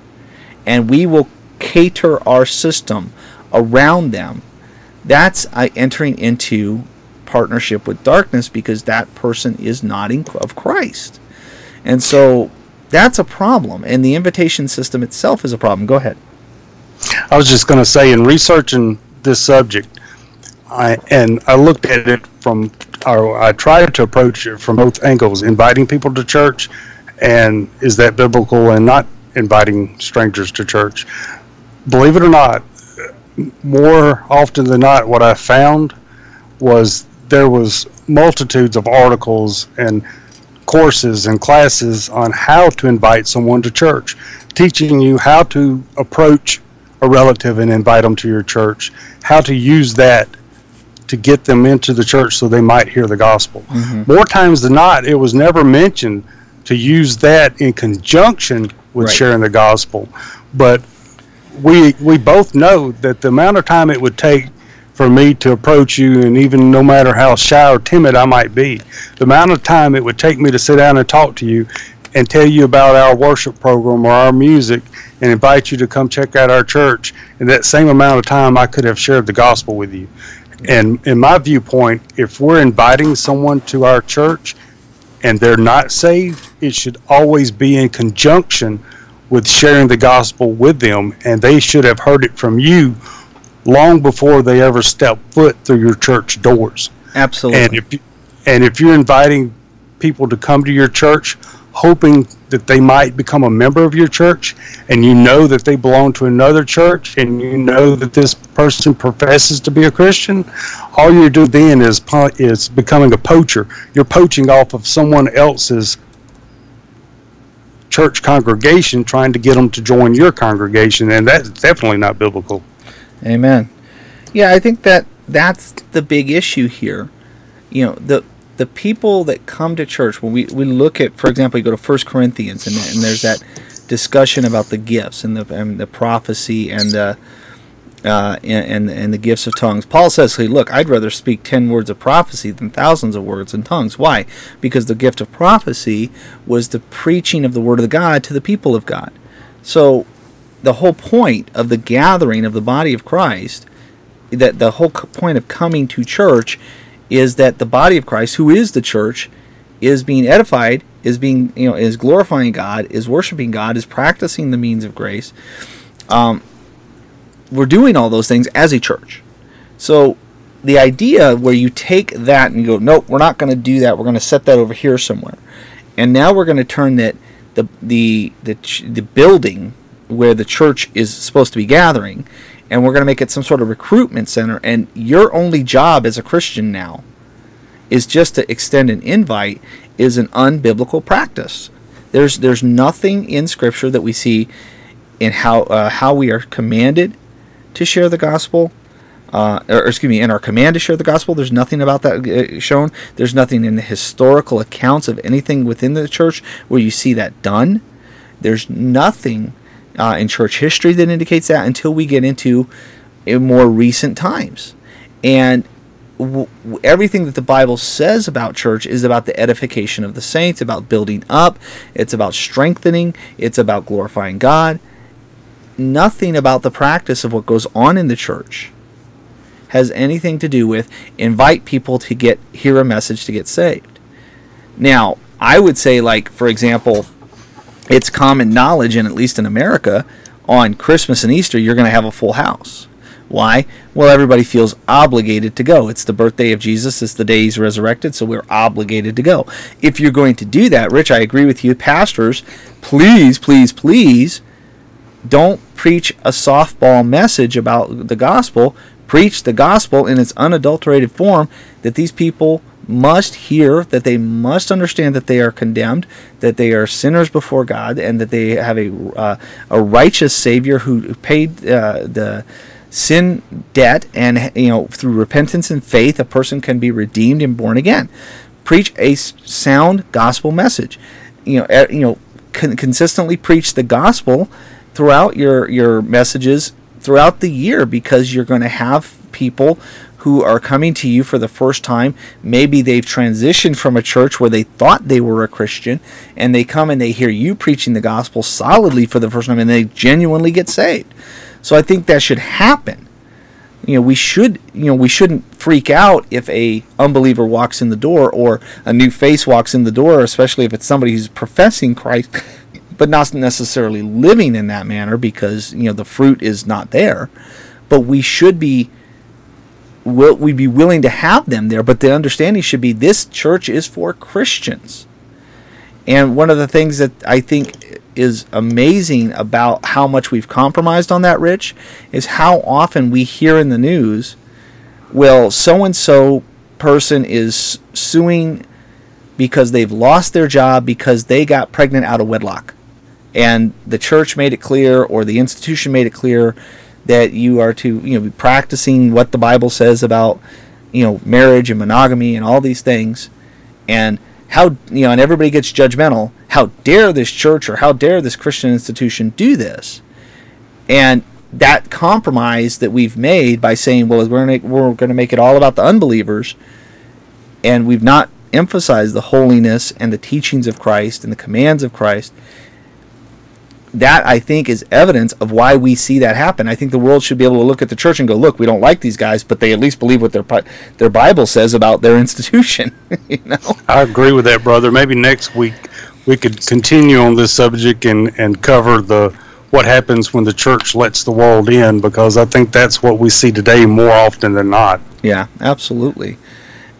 and we will cater our system around them. That's uh, entering into partnership with darkness because that person is not in, of Christ. And so that's a problem. And the invitation system itself is a problem. Go ahead. I was just going to say, in researching this subject, I and I looked at it from or I tried to approach it from both angles, inviting people to church, and is that biblical, and not inviting strangers to church. Believe it or not, more often than not, what I found was there was multitudes of articles and courses and classes on how to invite someone to church, teaching you how to approach a relative and invite them to your church, how to use that to get them into the church so they might hear the gospel. Mm-hmm. More times than not, it was never mentioned to use that in conjunction with right. sharing the gospel. But we we both know that the amount of time it would take for me to approach you, and even no matter how shy or timid I might be, the amount of time it would take me to sit down and talk to you and tell you about our worship program or our music and invite you to come check out our church, in that same amount of time I could have shared the gospel with you. And in my viewpoint, if we're inviting someone to our church and they're not saved, it should always be in conjunction with sharing the gospel with them, and they should have heard it from you long before they ever step foot through your church doors. Absolutely. And if you, and if you're inviting people to come to your church, hoping that they might become a member of your church and you know that they belong to another church and you know that this person professes to be a Christian, all you're doing then is is becoming a poacher. You're poaching off of someone else's church congregation trying to get them to join your congregation and that's definitely not biblical. Amen. Yeah, I think that that's the big issue here. You know, the the people that come to church, when we, we look at, for example, you go to First Corinthians, and, and there's that discussion about the gifts and the and the prophecy and the uh, and, and the gifts of tongues. Paul says, hey, look, I'd rather speak ten words of prophecy than thousands of words in tongues. Why? Because the gift of prophecy was the preaching of the word of God to the people of God. So the whole point of the gathering of the body of Christ, that the whole point of coming to church is that the body of Christ, who is the church, is being edified, is being you know is glorifying God, is worshiping God, is practicing the means of grace. Um, we're doing all those things as a church. So the idea where you take that and go, nope, we're not going to do that. We're going to set that over here somewhere, and now we're going to turn that the the the the building where the church is supposed to be gathering, and we're going to make it some sort of recruitment center. And your only job as a Christian now is just to extend an invite is an unbiblical practice. There's there's nothing in Scripture that we see in how uh, how we are commanded to share the gospel. Uh, or, excuse me, in our command to share the gospel, there's nothing about that uh, shown. There's nothing in the historical accounts of anything within the church where you see that done. There's nothing uh, in church history that indicates that until we get into more recent times. And w- everything that the Bible says about church is about the edification of the saints, about building up, it's about strengthening, it's about glorifying God. Nothing about the practice of what goes on in the church has anything to do with invite people to get hear a message to get saved. Now, I would say like for example, it's common knowledge and at least in America on Christmas and Easter you're going to have a full house. Why? Well, everybody feels obligated to go. It's the birthday of Jesus, it's the day he's resurrected, so we're obligated to go. If you're going to do that, Rich, I agree with you. Pastors, please, please, please don't preach a softball message about the gospel. Preach the gospel in its unadulterated form that these people must hear, that they must understand that they are condemned, that they are sinners before God, and that they have a, uh, a righteous Savior who paid uh, the sin debt and you know through repentance and faith a person can be redeemed and born again. Preach a sound gospel message. You know you know con- consistently preach the gospel throughout your your messages throughout the year because you're going to have people who are coming to you for the first time maybe they've transitioned from a church where they thought they were a christian and they come and they hear you preaching the gospel solidly for the first time and they genuinely get saved so I think that should happen. You know, we should, you know, we shouldn't freak out if a unbeliever walks in the door or a new face walks in the door, especially if it's somebody who's professing Christ but not necessarily living in that manner because, you know, the fruit is not there. But we should be will we be willing to have them there, but the understanding should be this church is for Christians. And one of the things that I think is amazing about how much we've compromised on that, Rich, is how often we hear in the news, well, so and so person is suing because they've lost their job because they got pregnant out of wedlock. And the church made it clear, or the institution made it clear, that you are to you know be practicing what the Bible says about you know marriage and monogamy and all these things, and how you know, and everybody gets judgmental. How dare this church or how dare this Christian institution do this? And that compromise that we've made by saying, well, we're going we're going to make it all about the unbelievers, and we've not emphasized the holiness and the teachings of Christ and the commands of Christ that I think is evidence of why we see that happen. I think the world should be able to look at the church and go, "Look, we don't like these guys, but they at least believe what their their Bible says about their institution." you know. I agree with that, brother. Maybe next week we could continue on this subject and and cover the what happens when the church lets the world in because I think that's what we see today more often than not. Yeah, absolutely.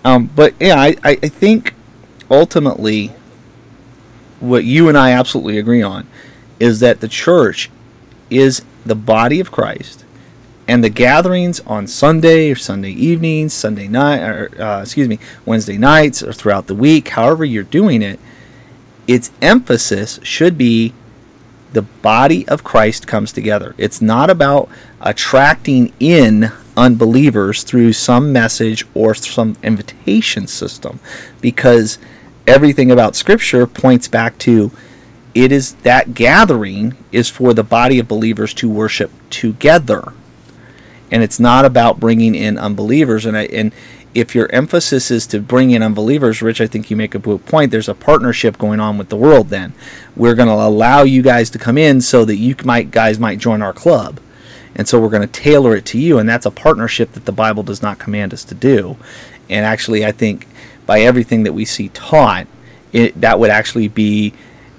Um, but yeah, I, I think ultimately what you and I absolutely agree on is that the church is the body of Christ, and the gatherings on Sunday or Sunday evenings, Sunday night, or uh, excuse me, Wednesday nights, or throughout the week, however you're doing it, its emphasis should be the body of Christ comes together. It's not about attracting in unbelievers through some message or some invitation system, because everything about Scripture points back to it is that gathering is for the body of believers to worship together. And it's not about bringing in unbelievers. And I, and if your emphasis is to bring in unbelievers rich i think you make a good point. There's a partnership going on with the world then. We're going to allow you guys to come in so that you might guys might join our club. And so we're going to tailor it to you and that's a partnership that the bible does not command us to do. And actually i think by everything that we see taught it, that would actually be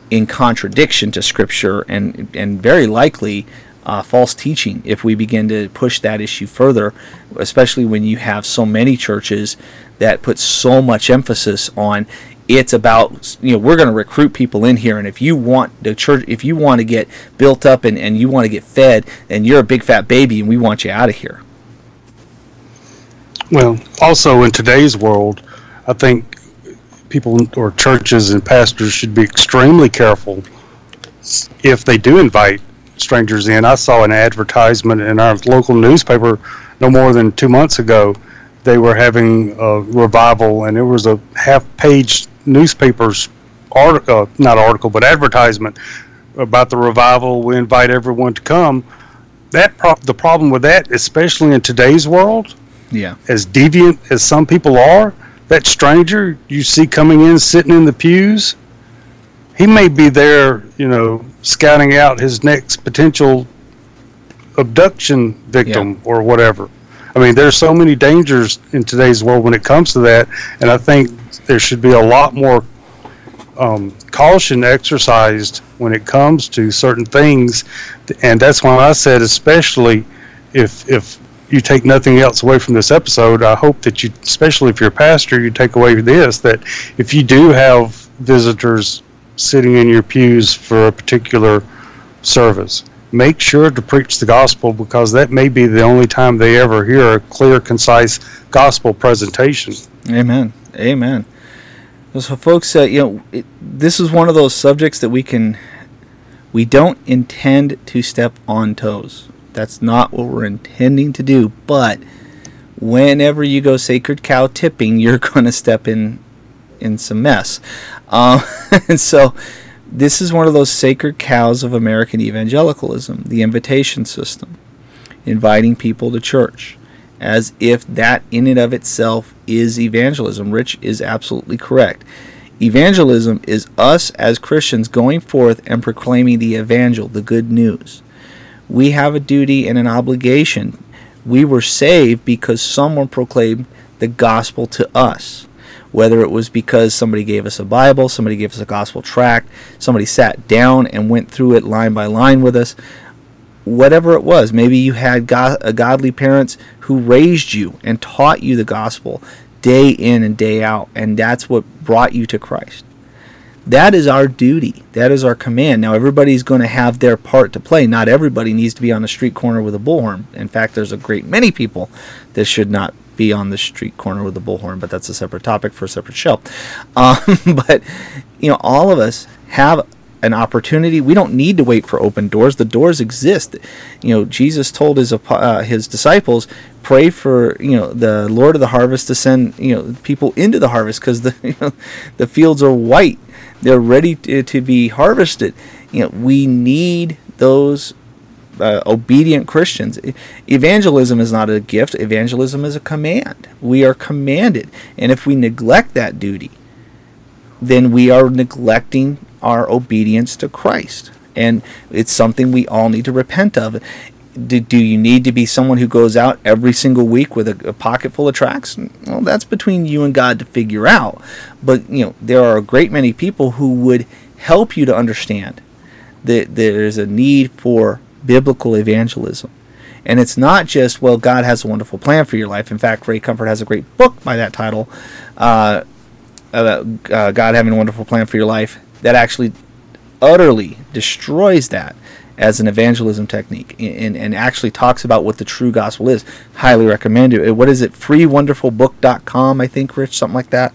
in contradiction to Scripture and and very likely uh, false teaching if we begin to push that issue further, especially when you have so many churches that put so much emphasis on it's about you know we're going to recruit people in here and if you want the church if you want to get built up and, and you want to get fed and you're a big fat baby and we want you out of here. Well also in today's world i think people or churches and pastors should be extremely careful if they do invite strangers in i saw an advertisement in our local newspaper no more than two months ago they were having a revival and it was a half page newspapers article, uh, not article, but advertisement about the revival. We invite everyone to come. That pro- the problem with that, especially in today's world, yeah, as deviant as some people are, that stranger you see coming in, sitting in the pews, he may be there, you know, scouting out his next potential abduction victim yeah. or whatever. I mean, there's so many dangers in today's world when it comes to that, and I think there should be a lot more um, caution exercised when it comes to certain things, and that's why I said, especially if if you take nothing else away from this episode, I hope that you, especially if you're a pastor, you take away this that if you do have visitors sitting in your pews for a particular service, make sure to preach the gospel because that may be the only time they ever hear a clear, concise gospel presentation. Amen. Amen. So, folks, uh, you know, it, this is one of those subjects that we can, we don't intend to step on toes. That's not what we're intending to do. But whenever you go sacred cow tipping, you're going to step in in some mess. Um, and so, this is one of those sacred cows of American evangelicalism, the invitation system, inviting people to church as if that in and of itself is evangelism. Rich is absolutely correct. Evangelism is us as Christians going forth and proclaiming the evangel, the good news. We have a duty and an obligation. We were saved because someone proclaimed the gospel to us. Whether it was because somebody gave us a Bible, somebody gave us a gospel tract, somebody sat down and went through it line by line with us, whatever it was. Maybe you had go- godly parents who raised you and taught you the gospel day in and day out, and that's what brought you to Christ. That is our duty. That is our command. Now, everybody's going to have their part to play. Not everybody needs to be on the street corner with a bullhorn. In fact, there's a great many people that should not be on the street corner with a bullhorn, but that's a separate topic for a separate show. Um, but, you know, all of us have an opportunity. We don't need to wait for open doors. The doors exist. You know, Jesus told his uh, his disciples, pray for you know the Lord of the harvest to send you know people into the harvest because the you know, the fields are white. They're ready to, to be harvested. You know, we need those uh, obedient Christians. Evangelism is not a gift. Evangelism is a command. We are commanded, and if we neglect that duty, then we are neglecting our obedience to Christ. And it's something we all need to repent of. Do, do you need to be someone who goes out every single week with a, a pocket full of tracts? Well, that's between you and God to figure out. But you know, there are a great many people who would help you to understand that there's a need for biblical evangelism. And it's not just, well, God has a wonderful plan for your life. In fact, Ray Comfort has a great book by that title, uh, about uh, God having a wonderful plan for your life that actually utterly destroys that as an evangelism technique and, and actually talks about what the true gospel is. Highly recommend it. What is it? Freewonderfulbook.com, I think, Rich, something like that.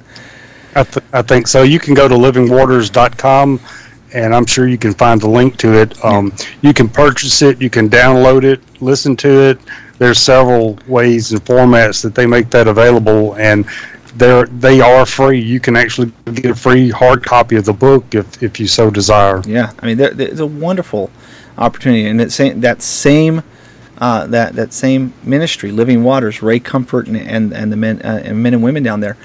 I, th- I think so. You can go to livingwaters.com and I'm sure you can find the link to it. Um, you can purchase it, you can download it, listen to it. There's several ways and formats that they make that available, and they're they are free. You can actually get a free hard copy of the book if if you so desire. Yeah, I mean, it's a wonderful opportunity, and that same that same uh, that that same ministry, Living Waters, Ray Comfort, and and, and the men uh, and men and women down there,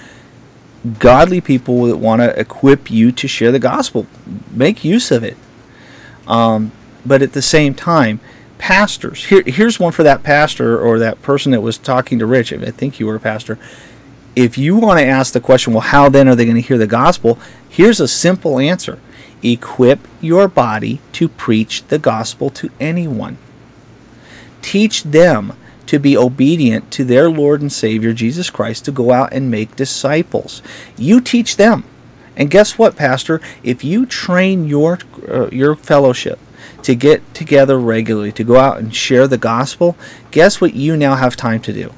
godly people that want to equip you to share the gospel, make use of it. Um, but at the same time, pastors. Here, here's one for that pastor or that person that was talking to Rich. I think you were a pastor if you want to ask the question, well, how then are they going to hear the gospel? Here's a simple answer equip your body to preach the gospel to anyone. Teach them to be obedient to their Lord and Savior Jesus Christ to go out and make disciples. You teach them. And guess what, pastor? If you train your uh, your fellowship to get together regularly to go out and share the gospel, guess what you now have time to do?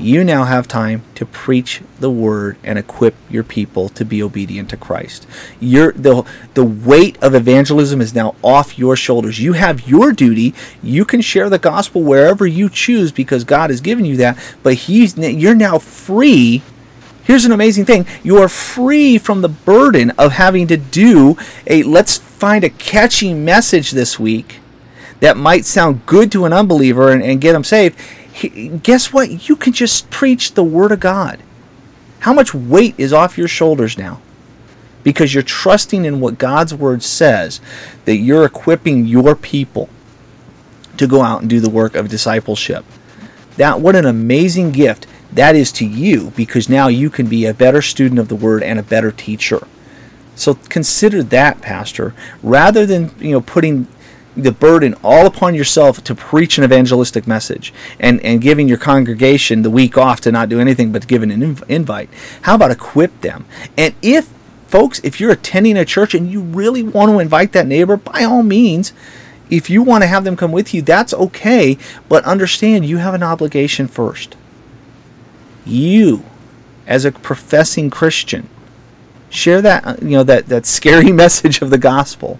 You now have time to preach the word and equip your people to be obedient to Christ. Your the the weight of evangelism is now off your shoulders. You have your duty. You can share the gospel wherever you choose because God has given you that, but he's you're now free. Here's an amazing thing. You are free from the burden of having to do a let's find a catchy message this week that might sound good to an unbeliever and, and get them saved guess what? You can just preach the Word of God. How much weight is off your shoulders now? Because you're trusting in what God's Word says, that you're equipping your people to go out and do the work of discipleship. That what an amazing gift that is to you because now you can be a better student of the word and a better teacher. So consider that, pastor, rather than, you know, putting the burden all upon yourself to preach an evangelistic message and, and giving your congregation the week off to not do anything but give an inv- invite. How about equip them? And if, folks, if you're attending a church and you really want to invite that neighbor, by all means, if you want to have them come with you, that's okay. But understand you have an obligation first. You, as a professing Christian, share that uh, you know that, that scary message of the gospel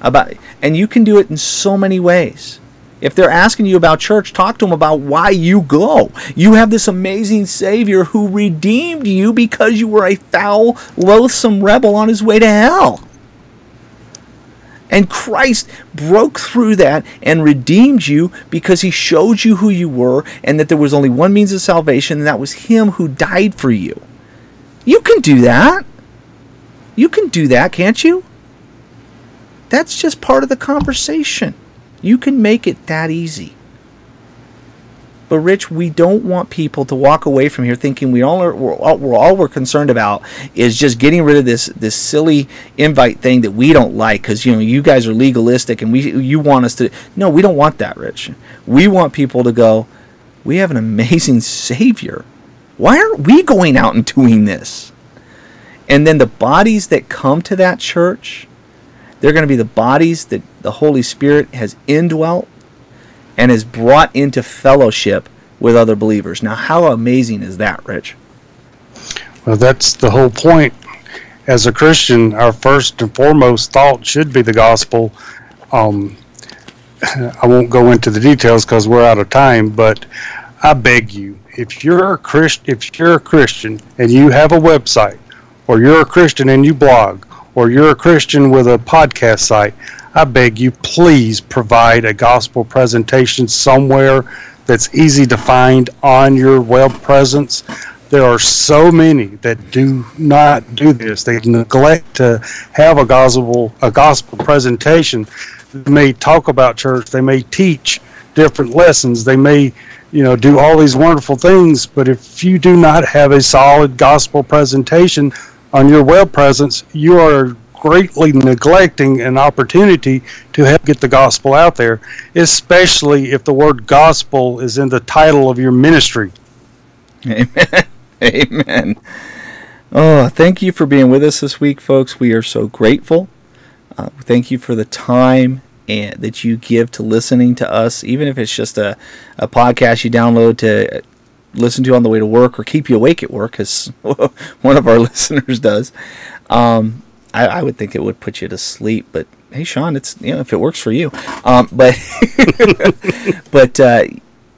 about and you can do it in so many ways if they're asking you about church talk to them about why you go you have this amazing savior who redeemed you because you were a foul loathsome rebel on his way to hell and Christ broke through that and redeemed you because he showed you who you were and that there was only one means of salvation, and that was him who died for you. You can do that. You can do that, can't you? That's just part of the conversation. You can make it that easy. But Rich, we don't want people to walk away from here thinking we all are we're all, we're all we're concerned about is just getting rid of this this silly invite thing that we don't like because you know you guys are legalistic and we you want us to no we don't want that Rich. We want people to go. We have an amazing Savior. Why aren't we going out and doing this? And then the bodies that come to that church they're going to be the bodies that the Holy Spirit has indwelt and has brought into fellowship with other believers. Now, how amazing is that, Rich? Well, that's the whole point. As a Christian, our first and foremost thought should be the gospel. Um, I won't go into the details because we're out of time, but I beg you, if you're a Christ, if you're a Christian and you have a website, or you're a Christian and you blog, or you're a Christian with a podcast site, I beg you, please provide a gospel presentation somewhere that's easy to find on your web presence. There are so many that do not do this. They neglect to have a gospel a gospel presentation. They may talk about church. They may teach different lessons. They may, you know, do all these wonderful things. But if you do not have a solid gospel presentation, on your web presence, you are greatly neglecting an opportunity to help get the gospel out there, especially if the word gospel is in the title of your ministry. Amen. Amen. Oh, thank you for being with us this week, folks. We are so grateful. Uh, thank you for the time and that you give to listening to us, even if it's just a, a podcast you download to listen to on the way to work or keep you awake at work, as one of our listeners does. Um, I, I, would think it would put you to sleep, but hey, Sean, it's you know if it works for you. Um, but but uh,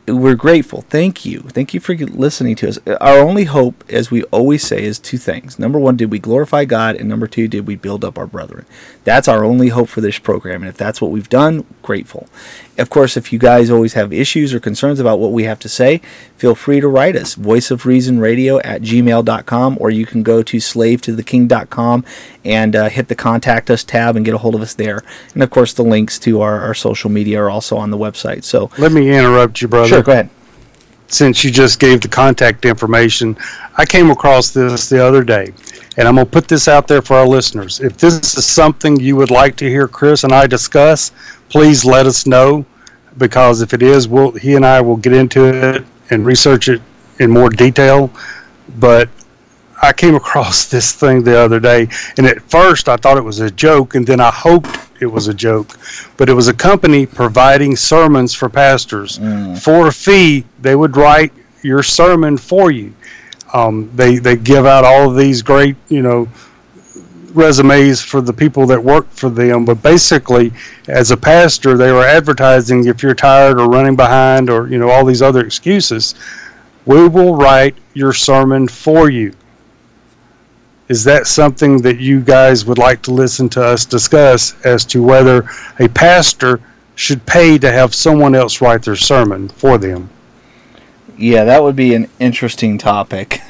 we're grateful. Thank you. Thank you for listening to us. Our only hope, as we always say, is two things. Number one, did we glorify God? And number two, did we build up our brethren? That's our only hope for this program. And if that's what we've done, grateful. Of course, if you guys always have issues or concerns about what we have to say, feel free to write us, voiceofreasonradio at gmail.com, or you can go to slavetotheking.com and uh, hit the contact us tab and get a hold of us there. And of course, the links to our, our social media are also on the website. So let me interrupt you, brother. Sure, go ahead. Since you just gave the contact information, I came across this the other day, and I'm going to put this out there for our listeners. If this is something you would like to hear Chris and I discuss, please let us know. because if it is, we'll, he and I will get into it and research it in more detail. But I came across this thing the other day, and at first I thought it was a joke, and then I hoped it was a joke. But it was a company providing sermons for pastors. Mm. For a fee, they would write your sermon for you. Um, they they give out all of these great, you know, resumes for the people that work for them. But basically, as a pastor, they were advertising if you're tired or running behind or you know all these other excuses, we will write your sermon for you. Is that something that you guys would like to listen to us discuss as to whether a pastor should pay to have someone else write their sermon for them? Yeah, that would be an interesting topic.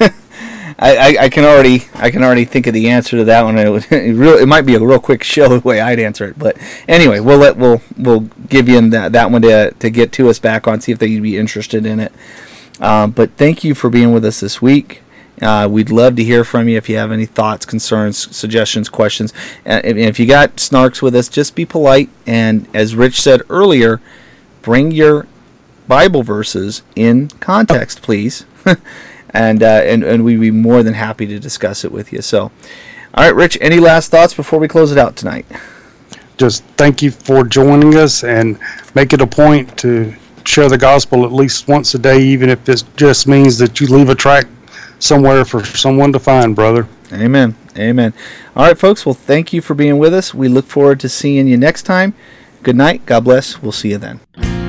I, I, I, can already I can already think of the answer to that one. It, would, it, really, it might be a real quick show the way I'd answer it, but anyway, we'll let we'll we'll give you that that one to to get to us back on, see if they'd be interested in it. Um, but thank you for being with us this week. Uh, we'd love to hear from you if you have any thoughts, concerns, suggestions, questions. Uh, and if you got snarks with us, just be polite. And as Rich said earlier, bring your Bible verses in context, please. and, uh, and and we'd be more than happy to discuss it with you. So, all right, Rich. Any last thoughts before we close it out tonight? Just thank you for joining us, and make it a point to share the gospel at least once a day, even if it just means that you leave a track somewhere for someone to find, brother. Amen. Amen. All right, folks. Well, thank you for being with us. We look forward to seeing you next time. Good night. God bless. We'll see you then.